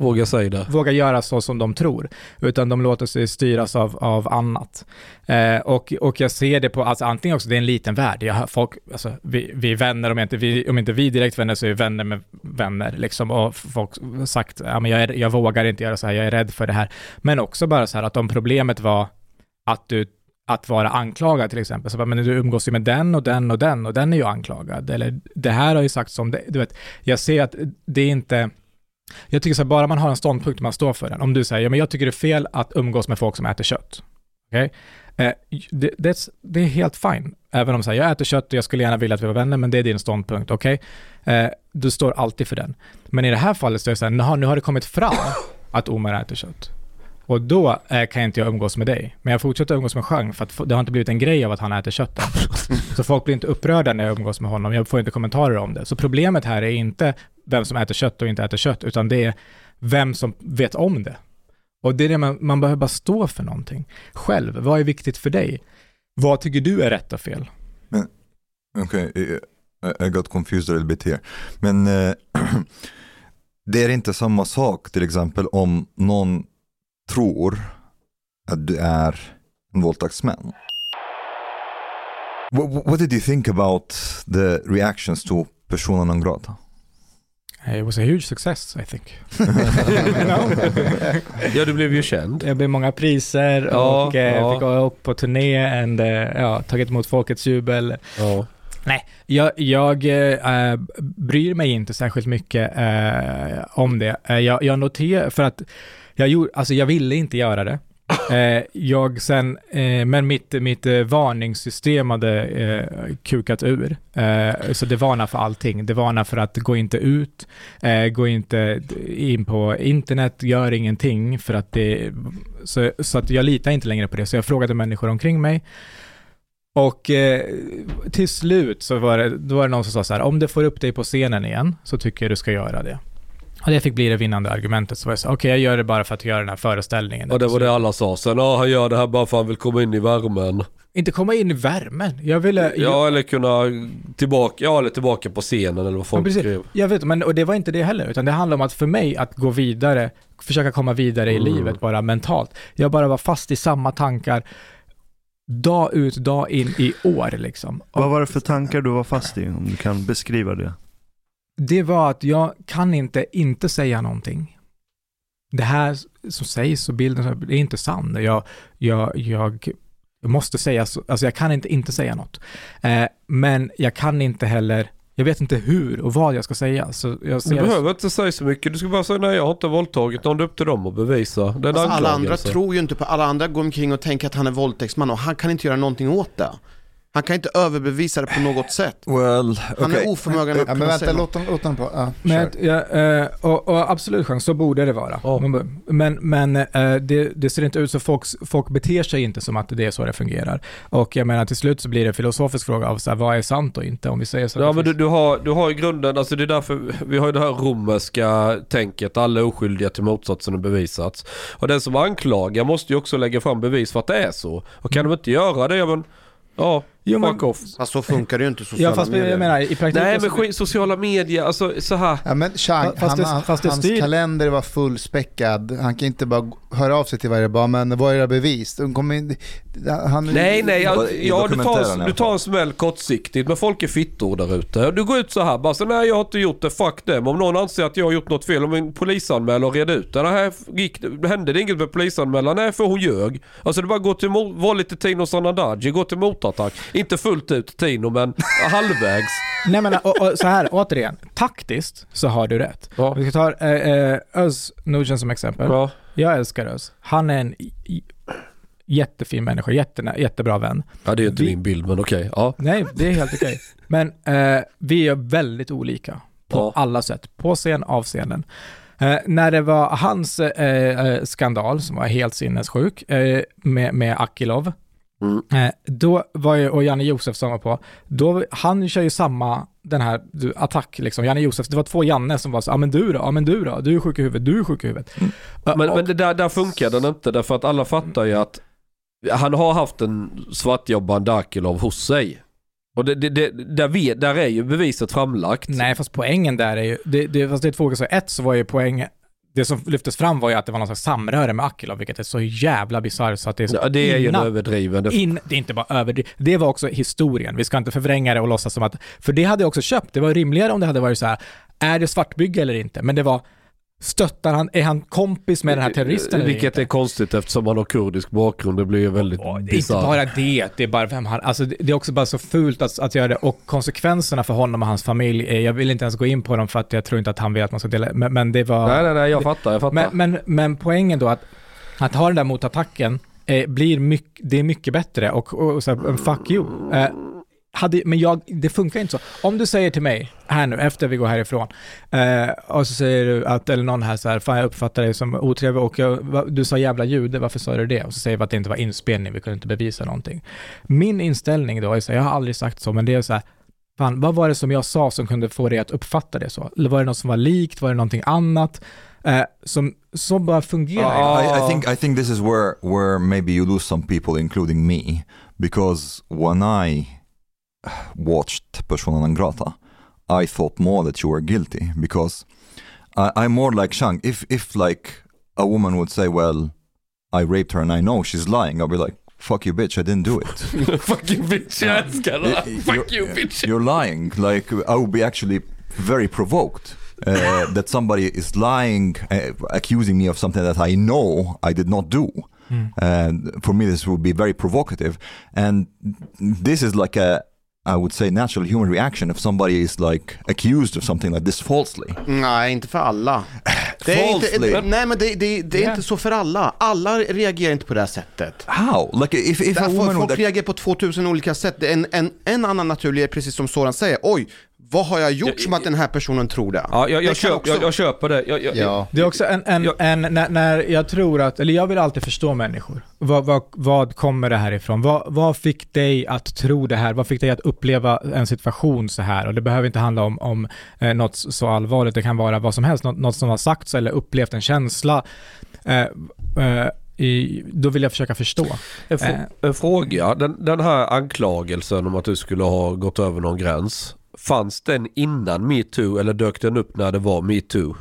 Våga säga det. Våga göra så som de tror, utan de låter sig styras av, av annat. Eh, och, och jag ser det på, alltså antingen också, det är en liten värld, jag folk, alltså, vi, vi är vänner, om inte vi, om inte vi direkt vänner så är vi vänner med vänner, liksom, och folk har sagt, ja men jag, är, jag vågar inte göra så här, jag är rädd för det här. Men också bara så här att om problemet var att du att vara anklagad till exempel. Så men du umgås ju med den och den och den och den är ju anklagad. Eller det här har ju sagts som det. Du vet, jag ser att det är inte, jag tycker så här, bara man har en ståndpunkt och man står för den. Om du säger, ja men jag tycker det är fel att umgås med folk som äter kött. Okej? Eh, det, det, är- det är helt fine. Även om så här, jag äter kött och jag skulle gärna vilja att vi var vänner, men det är din ståndpunkt, okej? Eh, du står alltid för den. Men i det här fallet så är det så här, nu har det kommit fram att Omar äter kött. Och då eh, kan inte jag umgås med dig. Men jag fortsätter umgås med Chang för att det har inte blivit en grej av att han äter kött än. Så folk blir inte upprörda när jag umgås med honom. Jag får inte kommentarer om det. Så problemet här är inte vem som äter kött och inte äter kött, utan det är vem som vet om det. Och det är det man, man behöver bara stå för någonting. Själv, vad är viktigt för dig? Vad tycker du är rätt och fel? Okej, okay, I, I got confused a little bit here. Men eh, det är inte samma sak till exempel om någon tror att du är en våldtäktsman. What, what did you think about the reactions to Persona non grata? It was a huge success, I think. Ja, du blev ju känd. Det blev många priser Ja, och eh, ja. fick åka på turné and, eh, ja, tagit emot folkets jubel. Ja. Jag, jag eh, bryr mig inte särskilt mycket eh, om det. Jag, jag noterar, för att jag, gjorde, alltså jag ville inte göra det. Eh, jag sen, eh, men mitt, mitt eh, varningssystem hade eh, kukat ur. Eh, så det varnar för allting. Det varnar för att gå inte ut, eh, gå inte in på internet, gör ingenting för att det, så, så att jag litar inte längre på det. Så jag frågade människor omkring mig och eh, till slut så var det, då var det någon som sa så här, om det får upp dig på scenen igen så tycker jag du ska göra det. Och det fick bli det vinnande argumentet. Så var jag så okej jag gör det bara för att göra den här föreställningen. Och det var det alla sa. Sen, ja han gör det här bara för att han vill komma in i värmen. Inte komma in i värmen. Jag ville... Ja, eller kunna tillbaka, ja eller tillbaka på scenen eller vad Ja, folk precis. skrev. Jag vet, men och det var inte det heller, utan det handlar om att för mig att gå vidare, försöka komma vidare i Mm. livet bara mentalt. Jag bara var fast i samma tankar dag ut, dag in i år liksom. Och Vad var det för tankar du var fast i? Om du kan beskriva det. Det var att jag kan inte inte säga någonting. Det här som sägs och bilden, det är inte sant. Jag, jag, jag måste säga, så, alltså jag kan inte inte säga något. Eh, men jag kan inte heller, jag vet inte hur och vad jag ska säga. Så jag ser Du behöver inte säga så mycket. Du ska bara säga nej jag har inte våldtagit någon. Det är upp till dem att bevisa. Alltså, alla andra tror ju inte på, alla andra går omkring och tänker att han är våldtäktsman och han kan inte göra någonting åt det. Han kan inte överbevisa det på något sätt. Well, Han okay. är oförmögen att Ja, kunna men vänta, säga något. låt dem på. Ja, Men, ja, eh, och, och absolut chans, så borde det vara. Ja. Men, men eh, det, det ser inte ut så, folk, folk beter sig inte som att det är så det fungerar. Och jag menar till slut så blir det en filosofisk fråga av så här, vad är sant och inte om vi säger så. Ja det men du, du, har, du har i grunden, alltså det är därför vi har ju det här romerska tänket, alla är oskyldiga till motsatsen har bevisats. Och den som anklagar måste ju också lägga fram bevis för att det är så. Och kan de inte göra det, ja men, ja, Jo, men- fuck off. Fast så funkar det ju inte sociala Ja fast medier. jag menar i praktiken Nej men skit, sociala medier, alltså så här. Ja men Chang, Fast det- han, fast det hans styr- kalender var fullspäckad. Han kan inte bara höra av sig till varje bara, men vad är era bevis? De kommer in, han, Nej nej, ja, I ja du, tar, du tar en smäll kortsiktigt men folk är fittor där ute. Du går ut så här bara så nej jag har inte gjort det, fuck dem. Om någon anser att jag har gjort något fel, om en polisanmäler och reda ut det. det här gick, hände det inget med polisanmälan? Nej för hon ljög. Alltså det bara gå till, var lite Tino Sanandaji, gå till motattack. Inte fullt ut Tino men halvvägs. Nej men och, och, så här, återigen, taktiskt så har du rätt. Ja. Vi ska ta eh, eh, Öz Nordsen som exempel. Ja. Jag älskar Öz. Han är en jättefin människa, jätte, jättebra vän. ja det är inte Vi- min bild men okej. Ja. Nej, det är helt okej. Men eh, vi är väldigt olika på Ja. alla sätt. På scen, av scenen. Eh, när det var hans eh, eh, skandal, som var helt sinnessjuk, eh, med, med Akilov, Mm. eh, då var ju, och Janne Josefsson var på, då, han kör ju samma, den här du, attack liksom, Janne Josef, det var två Janne som var så, ja men du då, ja men du då, du är sjuk i huvudet, du är sjuk i huvudet. Eh, Men, och- men det där, där funkar den inte därför att alla fattar ju att han har haft en svartjobbande Akilov hos sig. Och det, det, det, där, vet, där är ju beviset framlagt. Nej, fast poängen där är ju, det, det, fast det är två så ett så var ju poängen, det som lyftes fram var ju att det var någon slags samröre med Akilov, vilket är så jävla bisarrt så att det är så Ja, det är ju en innan- överdriven. Det, In, det är inte bara överdrivet. Det var också historien. Vi ska inte förvränga det och låtsas som att... För det hade jag också köpt. Det var rimligare om det hade varit så här, är det svartbygge eller inte? Men det var, stöttar han, är han kompis med den här terroristen eller Vilket inte? är konstigt eftersom han har kurdisk bakgrund. Det blir ju väldigt är inte bara det, det är bara vem han... Alltså det är också bara så fult att, att göra det. Och konsekvenserna för honom och hans familj, är, jag vill inte ens gå in på dem för att jag tror inte att han vill att man ska dela... Men, men det var... Nej, nej, nej, jag fattar, jag fattar. Men, men, men poängen då att, att ha den där motattacken eh, blir mycket, det är mycket bättre och, och, och så här, fuck you. Eh, hade, men jag, det funkar inte så. Om du säger till mig, här nu, efter vi går härifrån, eh, och så säger du att, eller någon här så här, fan jag uppfattar dig som otrevlig och jag, va, du sa jävla jude, varför sa du det? Och så säger vi att det inte var inspelning, vi kunde inte bevisa någonting. Min inställning då är så här, jag har aldrig sagt så, men det är så här, fan, vad var det som jag sa som kunde få dig att uppfatta det så? Eller var det något som var likt? Var det någonting annat? Eh, som, som bara fungerar. I, I think I think this is where where maybe you lose some people, including me, because when I watched Persona non grata, I thought more that you were guilty because I, I'm more like Shang. If if like a woman would say, "Well, I raped her and I know she's lying," I'll be like, "Fuck you, bitch! I didn't do it." Fuck you bitch, jag älskar det. Fuck you're- bitch. You're lying. Like I would be actually very provoked uh, that somebody is lying, uh, accusing me of something that I know I did not do. And for me, this would be very provocative. And this is like a, I would say, natural human reaction if somebody is like accused of something like this falsely. Nej, inte för alla. Det inte, nej men det, det, det är Ja. inte så för alla. Alla reagerar inte på det här sättet. How? Like if if a woman folk would reagerar på 2000 olika sätt. En, en, en annan naturlig är precis som Soran säger, oj, vad har jag gjort Jag- som att den här personen tror det? Ja, jag, Det jag, kan köp, också- jag, jag köper det. Jag, jag, Ja. Det är också en, en, Jag- en när, när jag tror att, eller jag vill alltid förstå människor. Vad, vad, vad kommer det här ifrån? Vad, vad fick dig att tro det här? Vad fick dig att uppleva en situation så här? Och det behöver inte handla om, om eh, något så allvarligt, det kan vara vad som helst, något, något som har sagts eller upplevt en känsla. Eh, eh, i, då vill jag försöka förstå. En, fr- Eh. en fråga. Den, den här anklagelsen om att du skulle ha gått över någon gräns. Fanns den innan metoo eller dök den upp när det var metoo?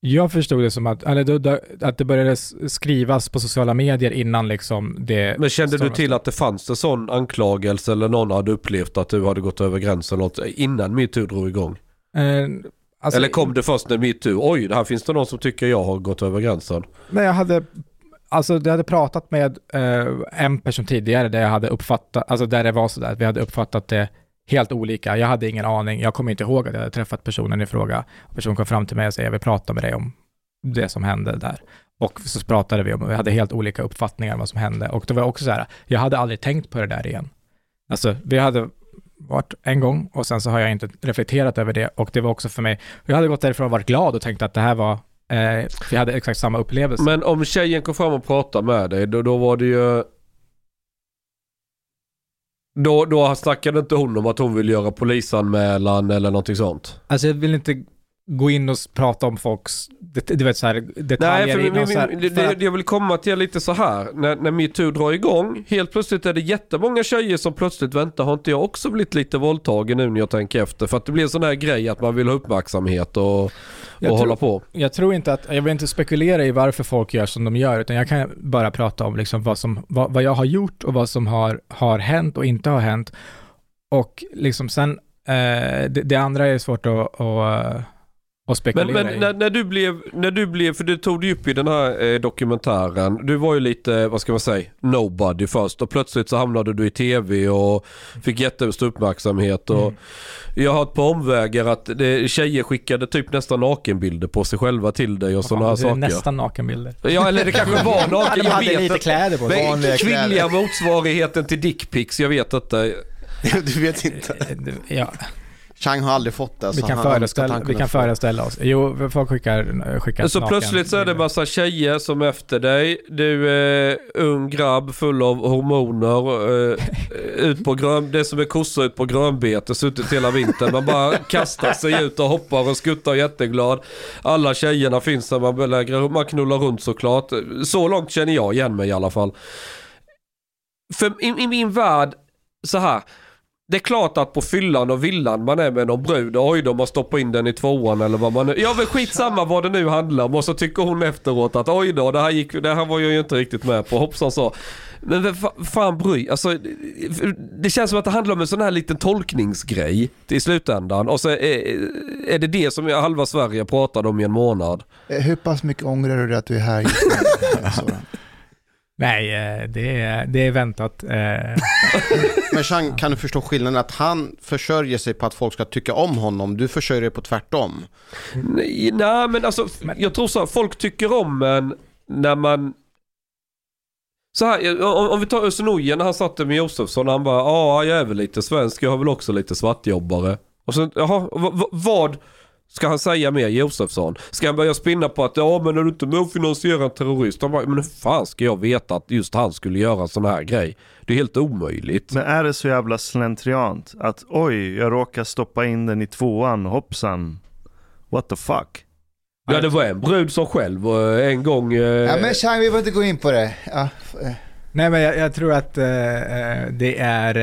Jag förstod det som att, eller att det började skrivas på sociala medier innan liksom det... Men kände du till att det fanns en sån anklagelse eller någon hade upplevt att du hade gått över gränsen något innan metoo drog igång? Eh, alltså, eller kom det först när metoo? Oj, det här finns det någon som tycker jag har gått över gränsen. Nej, jag hade, alltså jag hade pratat med eh, en person tidigare där jag hade uppfattat, alltså där det var sådär, vi hade uppfattat det helt olika. Jag hade ingen aning, jag kommer inte ihåg att jag hade träffat personen i fråga. Personen kom fram till mig och sa, jag vill prata med dig om det som hände där. Och så pratade vi om, vi hade helt olika uppfattningar om vad som hände. Och det var också så här, jag hade aldrig tänkt på det där igen. Alltså, vi hade varit en gång och sen så har jag inte reflekterat över det och det var också för mig, jag hade gått därifrån och varit glad och tänkt att det här var, eh, hade exakt samma upplevelse. Men om tjejen kom fram och pratade med dig, då, då var det ju... Då, då snackade inte hon om att hon vill göra polisanmälan eller någonting sånt? Alltså jag vill inte gå in och prata om folks, det, du vet så här, detaljer Nej, för, och så här, för det, att- det jag vill komma till lite så här. När, när metoo drar igång, helt plötsligt är det jättemånga tjejer som plötsligt väntar, har inte jag också blivit lite våldtagen nu när jag tänker efter? För att det blir en sån här grej att man vill ha uppmärksamhet och, och tror- hålla på. Jag tror inte att, jag vill inte spekulera i varför folk gör som de gör, utan jag kan bara prata om liksom vad, som, vad, vad jag har gjort och vad som har, har hänt och inte har hänt. Och liksom sen, eh, det, det andra är svårt att, att, Men, spekulera men i. när, när, du blev, när du blev, för du tog du upp i den här eh, dokumentären, du var ju lite, vad ska man säga, nobody först och plötsligt så hamnade du i tv och fick jättestor uppmärksamhet och Mm. jag har hört på omvägar att det, tjejer skickade typ nästan nakenbilder på sig själva till dig och sådana här det är saker. Nästan nakenbilder. Ja eller det kanske var naken, De jag hade vet lite kläder på sig. Men Kvinnliga kläder. motsvarigheten till dickpics, jag vet inte. Du vet inte. Ja. Chang har aldrig fått det. Vi så kan, han föreställa, vi kan föreställa oss. Jo, folk skickar, skickar Så naken plötsligt så är det massa tjejer som är efter dig. Du är ung grabb full av hormoner. Eh, ut på grön, det som är kossor ut på grönbete, suttit hela vintern. Man bara kastar sig ut och hoppar och skuttar jätteglad. Alla tjejerna finns där, man, lägger, man knullar runt såklart. Så långt känner jag igen mig i alla fall. För i, i min värld, så här. Det är klart att på fyllan och villan man är med någon brud, oj då man stoppar in den i tvåan eller vad man nu... Ja men skitsamma vad det nu handlar om och så tycker hon efteråt att oj då det här, gick, det här var jag ju inte riktigt med på, hoppsan så. Men vem fa- fan bry, alltså det känns som att det handlar om en sån här liten tolkningsgrej i slutändan och så är, är det det som halva Sverige pratade om i en månad. Eh, Hur pass mycket ångrar du dig att du är här just nu? Nej, eh, det är, det är väntat. eh. Men Chang, kan du förstå skillnaden? Att han försörjer sig på att folk ska tycka om honom. Du försörjer dig på tvärtom. Nej, nej men alltså jag tror så här, folk tycker om en när man så här, om, om vi tar Özz när han satt där med Josefsson, han bara ja jag är väl lite svensk, jag har väl också lite svartjobbare. Och sen, jaha, v- v- vad ska han säga mer Josefsson? Ska han börja spinna på att ja men är du inte med och finansierar en terrorist? Han bara, men hur fan ska jag veta att just han skulle göra en sån här grej? Det är helt omöjligt. Men är det så jävla slentriant att oj, jag råkar stoppa in den i tvåan, hoppsan. What the fuck? Ja det var en brud som själv eh, en gång... eh, Ja, men Chang, vi behöver inte gå in på det. Ja, eh. Nej, men jag, jag tror att eh, eh, det är...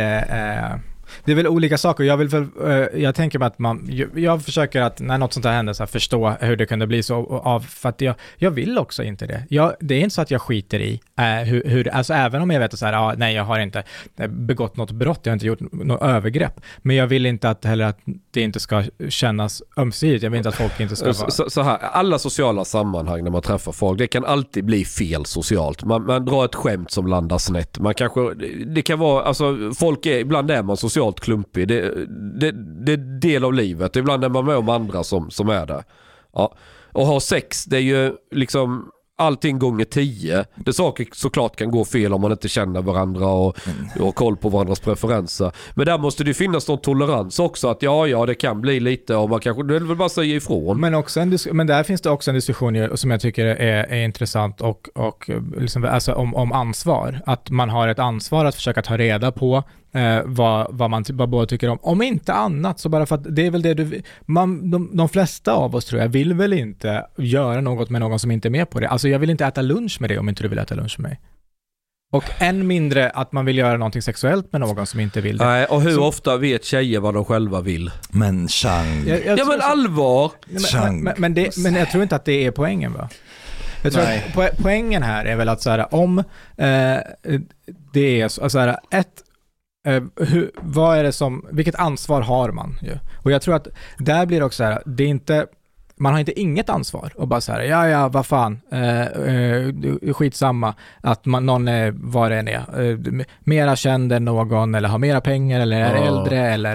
eh, det är väl olika saker. Jag, vill väl, eh, jag tänker mig att man... Jag, försöker att när något sånt här händer så här, förstå hur det kunde bli så av... För att jag, jag vill också inte det. Jag, det är inte så att jag skiter i eh, hur, hur... Alltså även om jag vet att så här, ah, nej jag har inte begått något brott, jag har inte gjort något övergrepp. Men jag vill inte att heller att det inte ska kännas ömsesidigt. Jag vill inte att folk inte ska vara... Så, så här, alla sociala sammanhang när man träffar folk, det kan alltid bli fel socialt. Man, man drar ett skämt som landar snett. Man kanske, det kan vara, alltså folk är, ibland är man socialt klumpig. Det, det, det är del av livet. Ibland är man med om andra som, som är det. Ja. Och ha sex, det är ju liksom allting gånger tio. Det saker såklart kan gå fel om man inte känner varandra och, och har koll på varandras preferenser. Men där måste det ju finnas någon tolerans också att ja, ja, det kan bli lite och man kanske, det väl bara säga ifrån. Men, också en men där finns det också en diskussion som jag tycker är, är intressant och, och liksom, alltså om, om ansvar. Att man har ett ansvar att försöka ta reda på eh, vad, vad man vad båda tycker om. Om inte annat så bara för att det är väl det du... Man, de, de flesta av oss tror jag vill väl inte göra något med någon som inte är med på det. Alltså jag vill inte äta lunch med dig om inte du vill äta lunch med mig. Och än mindre att man vill göra någonting sexuellt med någon som inte vill det. Nej, och hur Så- ofta vet tjejer vad de själva vill? Men Chang, Jag- jag Ja men allvar! Nej, Chang. Men, men, men, det, men jag tror inte att det är poängen va? Jag tror Nej. att po- poängen här är väl att så här, om eh, det är så, så här, ett, eh, hur, vad är det som, vilket ansvar har man ju? Och jag tror att där blir det också så här, det är inte, man har inte inget ansvar och bara så här, ja ja, vad fan, eh, eh, skitsamma att man, någon är vad det än är, eh, mera känd än någon eller har mera pengar eller är Ja. äldre eller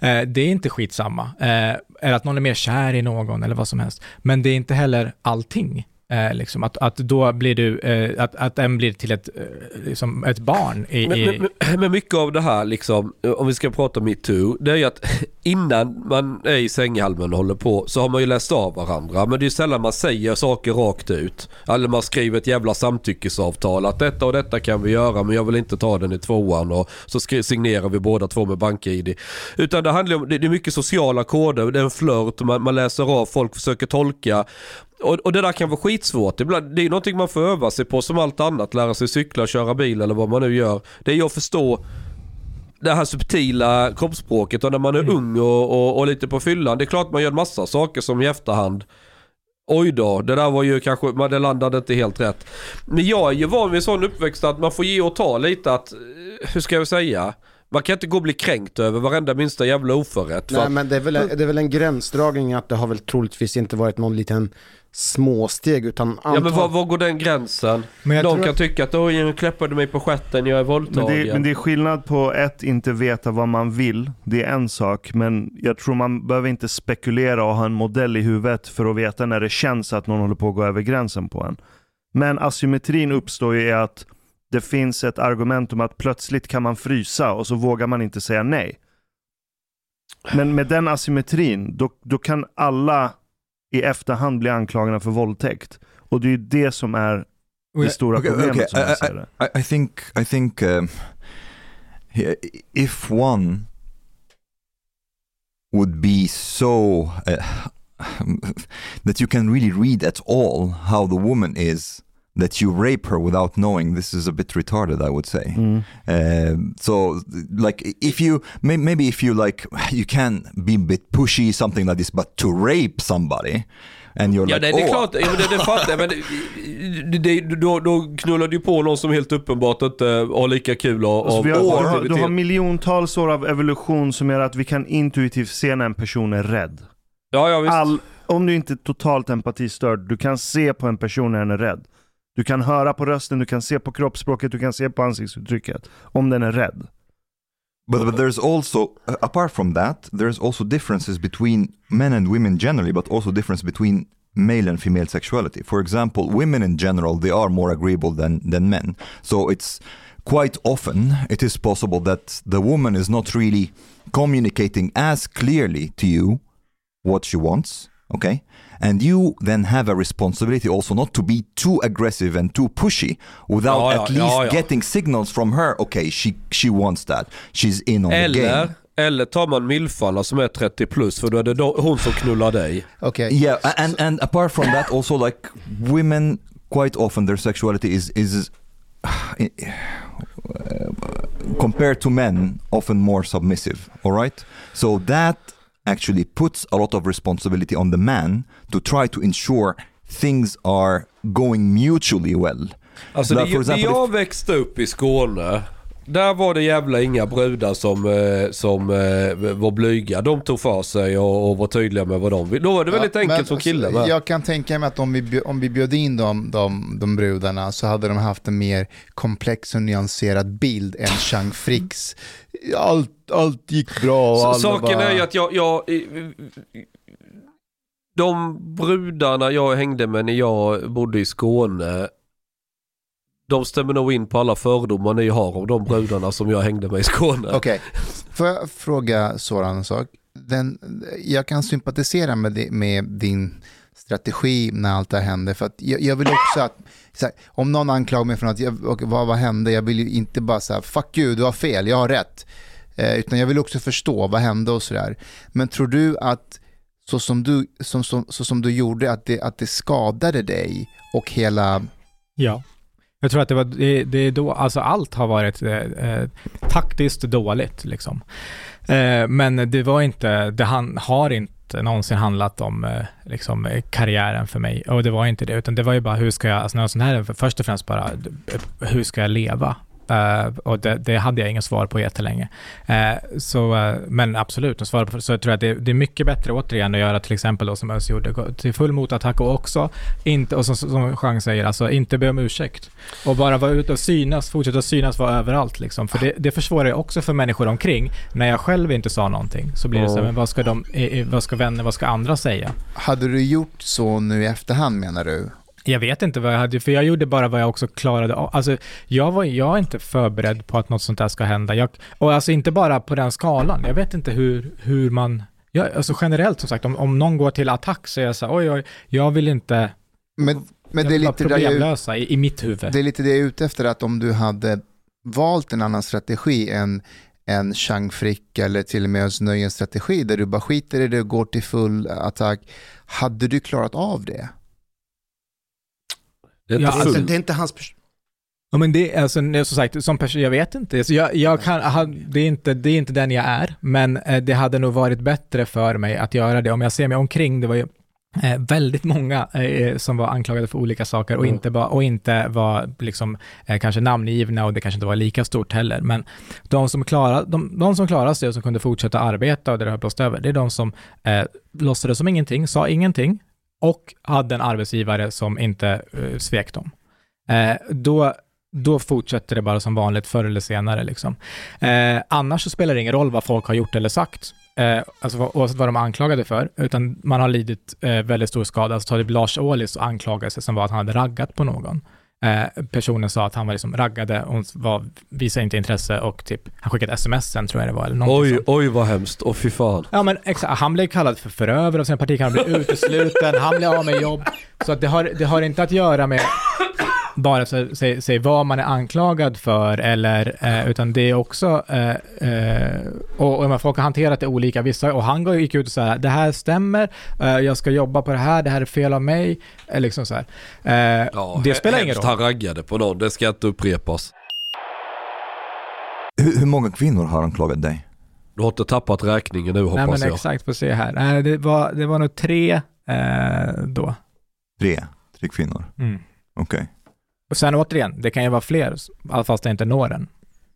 eh, det är inte skitsamma. Eh, eller att någon är mer kär i någon eller vad som helst. Men det är inte heller allting. Eh, liksom att, att då blir du, eh, att, att en blir till ett, eh, liksom ett barn i, Men, i men, men- mycket av det här liksom, om vi ska prata metoo, det är ju att innan man är i sänghalmen och håller på så har man ju läst av varandra. Men det är ju sällan man säger saker rakt ut. Eller man skriver ett jävla samtyckesavtal att detta och detta kan vi göra men jag vill inte ta den i tvåan och så signerar vi båda två med bank-id. Utan det handlar om, det är mycket sociala koder, det är en flört, man, man läser av, folk försöker tolka. Och, och det där kan vara skitsvårt. Ibland, det är någonting man får öva sig på som allt annat. Lära sig cykla, köra bil eller vad man nu gör. Det är ju att förstå det här subtila kroppsspråket och när man är ung och, och, och lite på fyllan. Det är klart man gör massa saker som i efterhand. Oj då, det där var ju kanske, men det landade inte helt rätt. Men jag är ju van vid sån uppväxt att man får ge och ta lite att, eh, hur ska jag säga? Man kan inte gå och bli kränkt över varenda minsta jävla oförrätt. för Nej men det är, väl, det är väl en gränsdragning att det har väl troligtvis inte varit någon liten småsteg utan Ja men var, var går den gränsen? Men tror kan att- tycka att oj, nu kläppade mig på stjärten, jag är Men våldtagen. det, men det är skillnad på ett, inte veta vad man vill. Det är en sak, men jag tror man behöver inte spekulera och ha en modell i huvudet för att veta när det känns att någon håller på att gå över gränsen på en. Men asymmetrin uppstår ju i att det finns ett argument om att plötsligt kan man frysa och så vågar man inte säga nej. Men med den asymmetrin, då, då kan alla i efterhand bli anklagade för våldtäkt. Och det är ju det som är det stora Okay, problemet okay, som jag I- ser det. I, I think I think um, if one would be so uh, that you can really read at all how the woman is that you rape her without knowing this is a bit retarded i would say um, so like if you may, maybe if you like you can be a bit pushy something like this but to rape somebody and you're Ja like nej, det är oh, klart, ja, men det, det fattar jag. Men det, det, då, då knullar du på någon som helt uppenbart inte har lika kul av, Alltså, har, du, har, du har miljontals år av evolution som gör att vi kan intuitivt se när en person är rädd. Ja, ja visst. All, om du inte är totalt empatistörd, du kan se på en person när den är rädd. Du kan höra på rösten, du kan se på kroppsspråket, du kan se på ansiktsuttrycket. Om den är rädd. But, but there's also, uh, apart from that, there's also differences between men and women generally, but also difference between male and female sexuality. For example, women in general, they are more agreeable than, than men. So it's quite often, it is possible that the woman is not really communicating as clearly to you what she wants, okay? And you then have a responsibility also not to be too aggressive and too pushy without Ja, ja, at least ja, ja. getting signals from her, okay, she, she wants that. She's in on the game. Eller, eller tar man milfarna som är 30 plus för då är det då, hon som knullar dig. Okej. Yeah, and and apart from that, also like women, quite often their sexuality is is uh, compared to men often more submissive. All right, so that actually puts a lot of responsibility on the man to try to ensure things are going mutually well. Alltså Där, det, for example, när jag växte upp i Skåne, där var det jävla inga brudar som, eh, som eh, var blyga. De tog för sig och, och var tydliga med vad de vill. Då var det väldigt Ja, enkelt men som kille med. Jag kan tänka mig att om vi, om vi bjöd in de, de, de brudarna så hade de haft en mer komplex och nyanserad bild än Chang Fricks. Allt, allt gick bra och Så, alla saken bara... är ju att jag, jag... i- De brudarna jag hängde med när jag bodde i Skåne, de stämmer nog in på alla fördomar ni har om de brudarna som jag hängde med i Skåne. Okej, får jag fråga Soran en sak? Den, jag kan sympatisera med, det, med din strategi när allt det här hände. För att jag, jag vill också att, så här, om någon anklagar mig för att, jag, och vad, vad hände? Jag vill ju inte bara säga fuck you, du har fel, jag har rätt. Eh, utan jag vill också förstå vad hände och sådär. Men tror du att så som du, som, som, så som du gjorde, att det, att det skadade dig och hela... Ja. Jag tror att det var, det, det är då, alltså allt har varit eh, eh, taktiskt dåligt liksom. Eh, men det var inte, det han, har inte någonsin handlat om eh, liksom, karriären för mig. Och det var inte det, utan det var ju bara hur ska jag, alltså något sån här, först och främst bara, eh, hur ska jag leva? Eh, och det, det hade jag inget svar på jättelänge. Uh, så, eh, men absolut, att svara på, så jag tror att det, det är mycket bättre återigen att göra till exempel då som Özz gjorde, till full motattack och också inte, och som, som Jean säger, alltså inte be om ursäkt. Och bara vara ute och synas, fortsätta synas, vara överallt liksom. För det, det försvårar ju också för människor omkring. När jag själv inte sa någonting så blir det så här, men vad ska de, vad ska vänner, vad ska andra säga? Hade du gjort så nu i efterhand menar du? Jag vet inte vad jag hade, för jag gjorde bara vad jag också klarade av. Alltså, jag, var, jag är inte förberedd på att något sånt där ska hända. Jag, och alltså inte bara på den skalan. Jag vet inte hur, hur man... Ja, alltså generellt som sagt, om, om någon går till attack så är jag så här, oj, oj, jag vill inte... Men, men jag det är lite det jag problemlösa i, i mitt huvud. Det är lite det jag är ute efter, att om du hade valt en annan strategi än en Chang Frick eller till och med Özz strategi där du bara skiter i det och går till full attack. Hade du klarat av det? Det är Ja, inte alltså, det är inte hans person. Ja men det är alltså, som sagt, som person, jag vet inte. Alltså, jag, jag kan, det, är inte, det är inte den jag är, men eh, det hade nog varit bättre för mig att göra det. Om jag ser mig omkring, det var ju eh, väldigt många eh, som var anklagade för olika saker och, Mm. inte, bara, och inte var liksom, eh, kanske namngivna och det kanske inte var lika stort heller. Men de som, klarade, de, de som klarade sig och som kunde fortsätta arbeta och det höll på att stå över, det är de som eh, låtsades som ingenting, sa ingenting och hade en arbetsgivare som inte eh, svek dem. Eh, då, då fortsätter det bara som vanligt förr eller senare. Liksom. Eh, annars så spelar det ingen roll vad folk har gjort eller sagt, eh, alltså oavsett vad de är anklagade för, utan man har lidit eh, väldigt stor skada. Alltså ta typ Lars Ohlys anklagelse som var att han hade raggat på någon eh, personen sa att han var liksom raggade, hon var, visade inte intresse och typ, han skickade sms sen tror jag det var, eller Oj, sånt. oj vad hemskt. Åh fy fan. Ja men exakt, han blev kallad för förövare av sina partikamrater, blev utesluten, han blev av med jobb. Så att det, har, det har inte att göra med bara säg, säg vad man är anklagad för, eller, eh, utan det är också, eh, eh, och, och folk har hanterat det olika, vissa, och han gick ut och sa det här stämmer, eh, jag ska jobba på det här, det här är fel av mig, eh, liksom så här. Eh, Ja, det spelar ingen roll. han raggade på någon, det ska inte upprepas. Hur, hur många kvinnor har anklagat dig? Du har inte tappat räkningen nu hoppas Nej men jag. exakt, får se här. Nej, det, var, det var nog tre eh, då. Tre? Tre kvinnor? Mm. Okej. Och sen återigen, det kan ju vara fler, fast jag inte når den.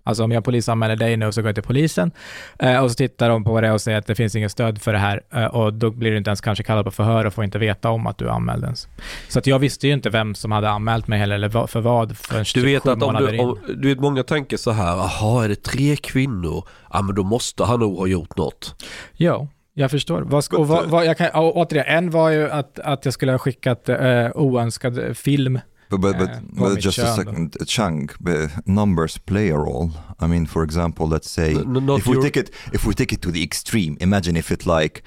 Alltså om jag polisanmäler dig nu så går jag till polisen eh, och så tittar de på det och säger att det finns inget stöd för det här eh, och då blir du inte ens kanske kallad på förhör och får inte veta om att du är anmäld ens. Så att jag visste ju inte vem som hade anmält mig heller eller vad- för vad förrän Du vet att om du, om, du vet många tänker så här, jaha är det tre kvinnor? Ja men då måste han nog ha gjort något. Jo, jag förstår. Vad och vad, vad, jag kan, återigen, en var ju att, att jag skulle ha skickat eh, oönskad film. But, but, but, Eh, på but just a second, a chunk, but numbers play a role. I mean, for example, let's say N- n- not if we your- take it if we take it to the extreme, imagine if it like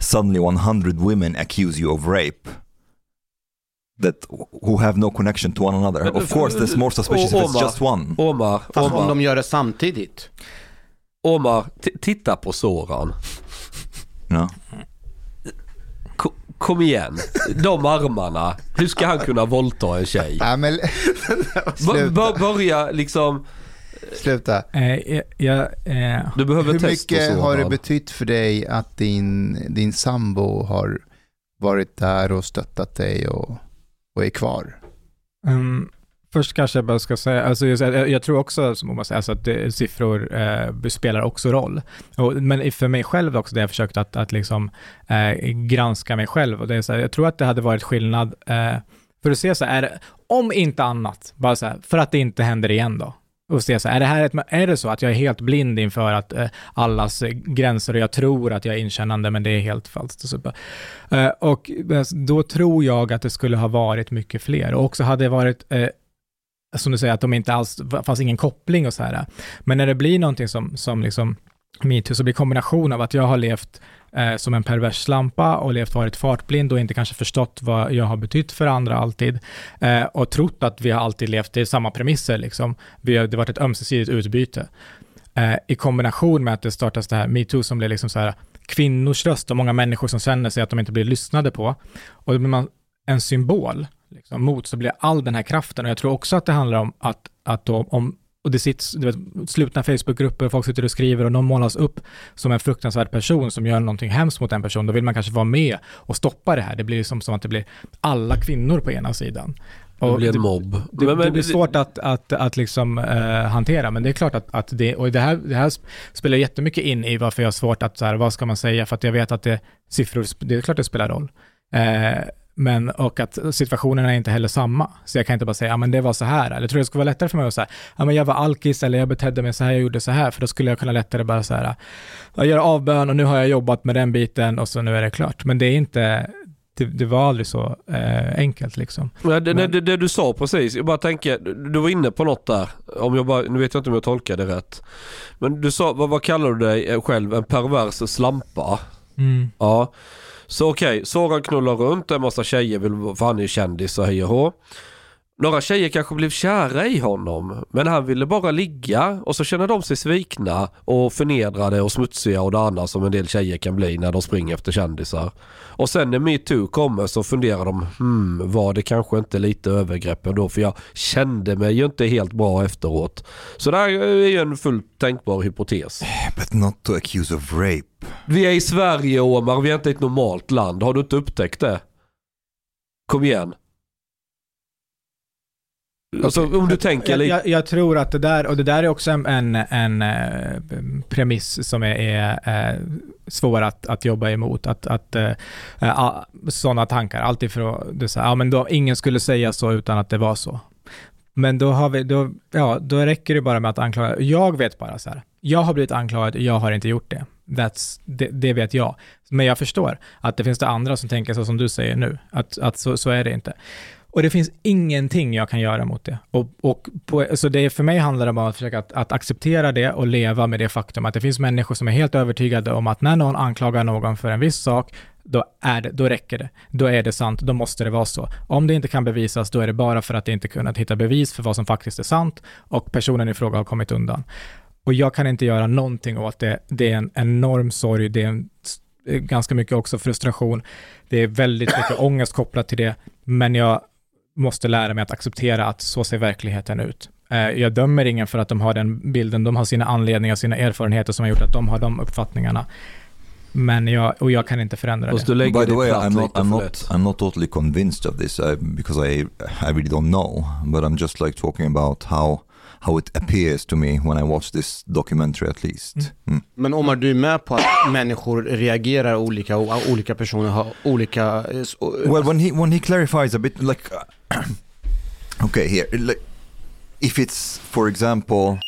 suddenly 100 women accuse you of rape that who have no connection to one another. Of course, that's more suspicious if it's Omar. just one. Omar, Fast om Omar, de gör det samtidigt. Omar titta på Soran. Ja. Ko- kom igen, de armarna. Hur ska han kunna våldta en tjej? Nej men sluta. börja liksom, sluta. Eh, jag, jag, eh, du behöver Hur mycket har det betytt för dig att din, din sambo har varit där och stöttat dig och, och är kvar? Um, först kanske jag bara ska säga, alltså jag, jag tror också, som Oma säger, alltså att det, siffror eh, spelar också roll. Och, men för mig själv också, det jag försökt att, att liksom, eh, granska mig själv. Och det är så här, jag tror att det hade varit skillnad, eh, för att se så här, det, om inte annat, bara så här, för att det inte händer igen då. Och se så här, är det, här ett, är det så att jag är helt blind inför att eh, allas gränser och jag tror att jag är inkännande men det är helt falskt. Och, så. Eh, och eh, då tror jag att det skulle ha varit mycket fler och också hade det varit eh, som du säger, att de inte alls, fanns ingen koppling och så här. Men när det blir någonting som, som liksom metoo, så blir kombination av att jag har levt eh, som en pervers slampa och levt varit fartblind och inte kanske förstått vad jag har betytt för andra alltid eh, och trott att vi har alltid levt, det är samma premisser liksom. Vi har, det har varit ett ömsesidigt utbyte. Eh, I kombination med att det startas det här metoo som blir liksom så här kvinnors röst och många människor som känner sig att de inte blir lyssnade på. Och då blir man en symbol liksom, mot så blir all den här kraften. Och jag tror också att det handlar om att, att då, om, och det sitts du vet, slutna Facebookgrupper, folk sitter och skriver och någon målas upp som en fruktansvärd person som gör någonting hemskt mot en person, då vill man kanske vara med och stoppa det här. Det blir som, som att det blir alla kvinnor på ena sidan. Det Och blir en mobb. det, men- det blir svårt att, att, att liksom eh, hantera, men det är klart att, att det, och det här, det här spelar jättemycket in i varför jag har svårt att, så här, vad ska man säga, för att jag vet att det, siffror, det är klart det spelar roll. Eh, men, och att situationerna är inte heller samma. Så jag kan inte bara säga, ja men det var så här. Eller jag tror det skulle vara lättare för mig att säga, ja men jag var alkis eller jag betedde mig så här, jag gjorde så här. För då skulle jag kunna lättare bara så här, jag gör avbön och nu har jag jobbat med den biten och så nu är det klart. Men det är inte, det, det var aldrig så eh, enkelt liksom. Men det, Men- det, det du sa precis, jag bara tänker, du du var inne på något där. Om jag bara, nu vet jag inte om jag tolkade det rätt. Men du sa, vad, vad kallar du dig själv? En pervers slampa? Mm. Ja. Så okej, Soran knullar runt, en massa tjejer vill, för han är ju kändis och hej och hå. Några tjejer kanske blev kära i honom, men han ville bara ligga och så känner de sig svikna och förnedrade och smutsiga och det andra som en del tjejer kan bli när de springer efter kändisar. Och sen när metoo kommer så funderar de, hmm, var det kanske inte lite övergrepp ändå för jag kände mig ju inte helt bra efteråt. Så det här är ju en fullt tänkbar hypotes. But not to accuse of rape. Vi är i Sverige Omar, vi är inte ett normalt land. Har du inte upptäckt det? Kom igen. Alltså om du tänker jag, lite. jag, jag tror att det där, och det där är också en, en, en eh, premiss som är, är eh, svår att, att jobba emot. Att, att eh, eh, sådana tankar, det så här, ja men då, ingen skulle säga så utan att det var så. Men då har vi, då, ja, då räcker det bara med att anklaga, jag vet bara så här, jag har blivit anklagad, jag har inte gjort det. That's, det, det vet jag. Men jag förstår att det finns det andra som tänker så som du säger nu, att, att så, så är det inte. Och det finns ingenting jag kan göra mot det. Och, och på, så det för mig handlar det om att försöka att, att, acceptera det och leva med det faktum att det finns människor som är helt övertygade om att när någon anklagar någon för en viss sak, då, är det, då räcker det. Då är det sant, då måste det vara så. Om det inte kan bevisas, då är det bara för att det inte kunnat hitta bevis för vad som faktiskt är sant och personen i fråga har kommit undan. Och jag kan inte göra någonting åt det. Det är en enorm sorg, det är en ganska mycket också frustration. Det är väldigt mycket ångest kopplat till det, men jag måste lära mig att acceptera att så ser verkligheten ut. Eh, jag dömer ingen för att de har den bilden, de har sina anledningar, sina erfarenheter som har gjort att de har de uppfattningarna. Men jag, och jag kan inte förändra Fast det. By the way, I'm not, I'm not. I'm not totally convinced of this uh, because I, I really don't know. But I'm just like talking about how, how it appears to me when I watch this documentary at least. Mm. Men Omar, du är med på att människor reagerar olika och olika personer har olika... eh, Well, when he when he clarifies a bit, like, okay, here, if it's for example,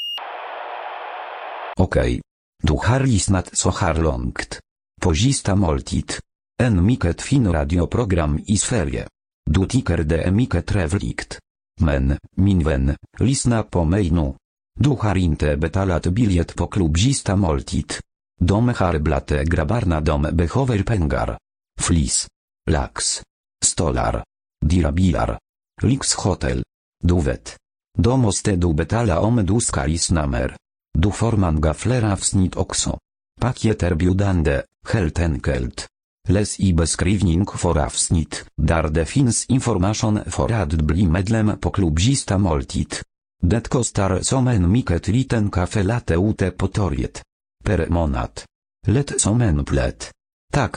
Okej. Du har lyssnat så här långt. På sista måltid. En mycket fin radioprogram i Sverige. Du tycker det är mycket trevligt. Men, min vän, lyssna på mig nu. Du har inte betalat biljett på klubb sista måltid. De har blate grabbarna de behöver pengar. Flis. Lax. Stolar. Dyra bilar. Lyxhotel. Du vet. Då måste du betala om du ska lyssna mer. Du får många fler avsnitt också. Pakieterbjudande, helt enkelt. Läs i beskrivning för avsnitt, där det finns information för att bli medlem på klubbista måltid. Det kostar som en mycket liten kaffe latte ute på torget. Per månad. Lätt som en plätt. Tack,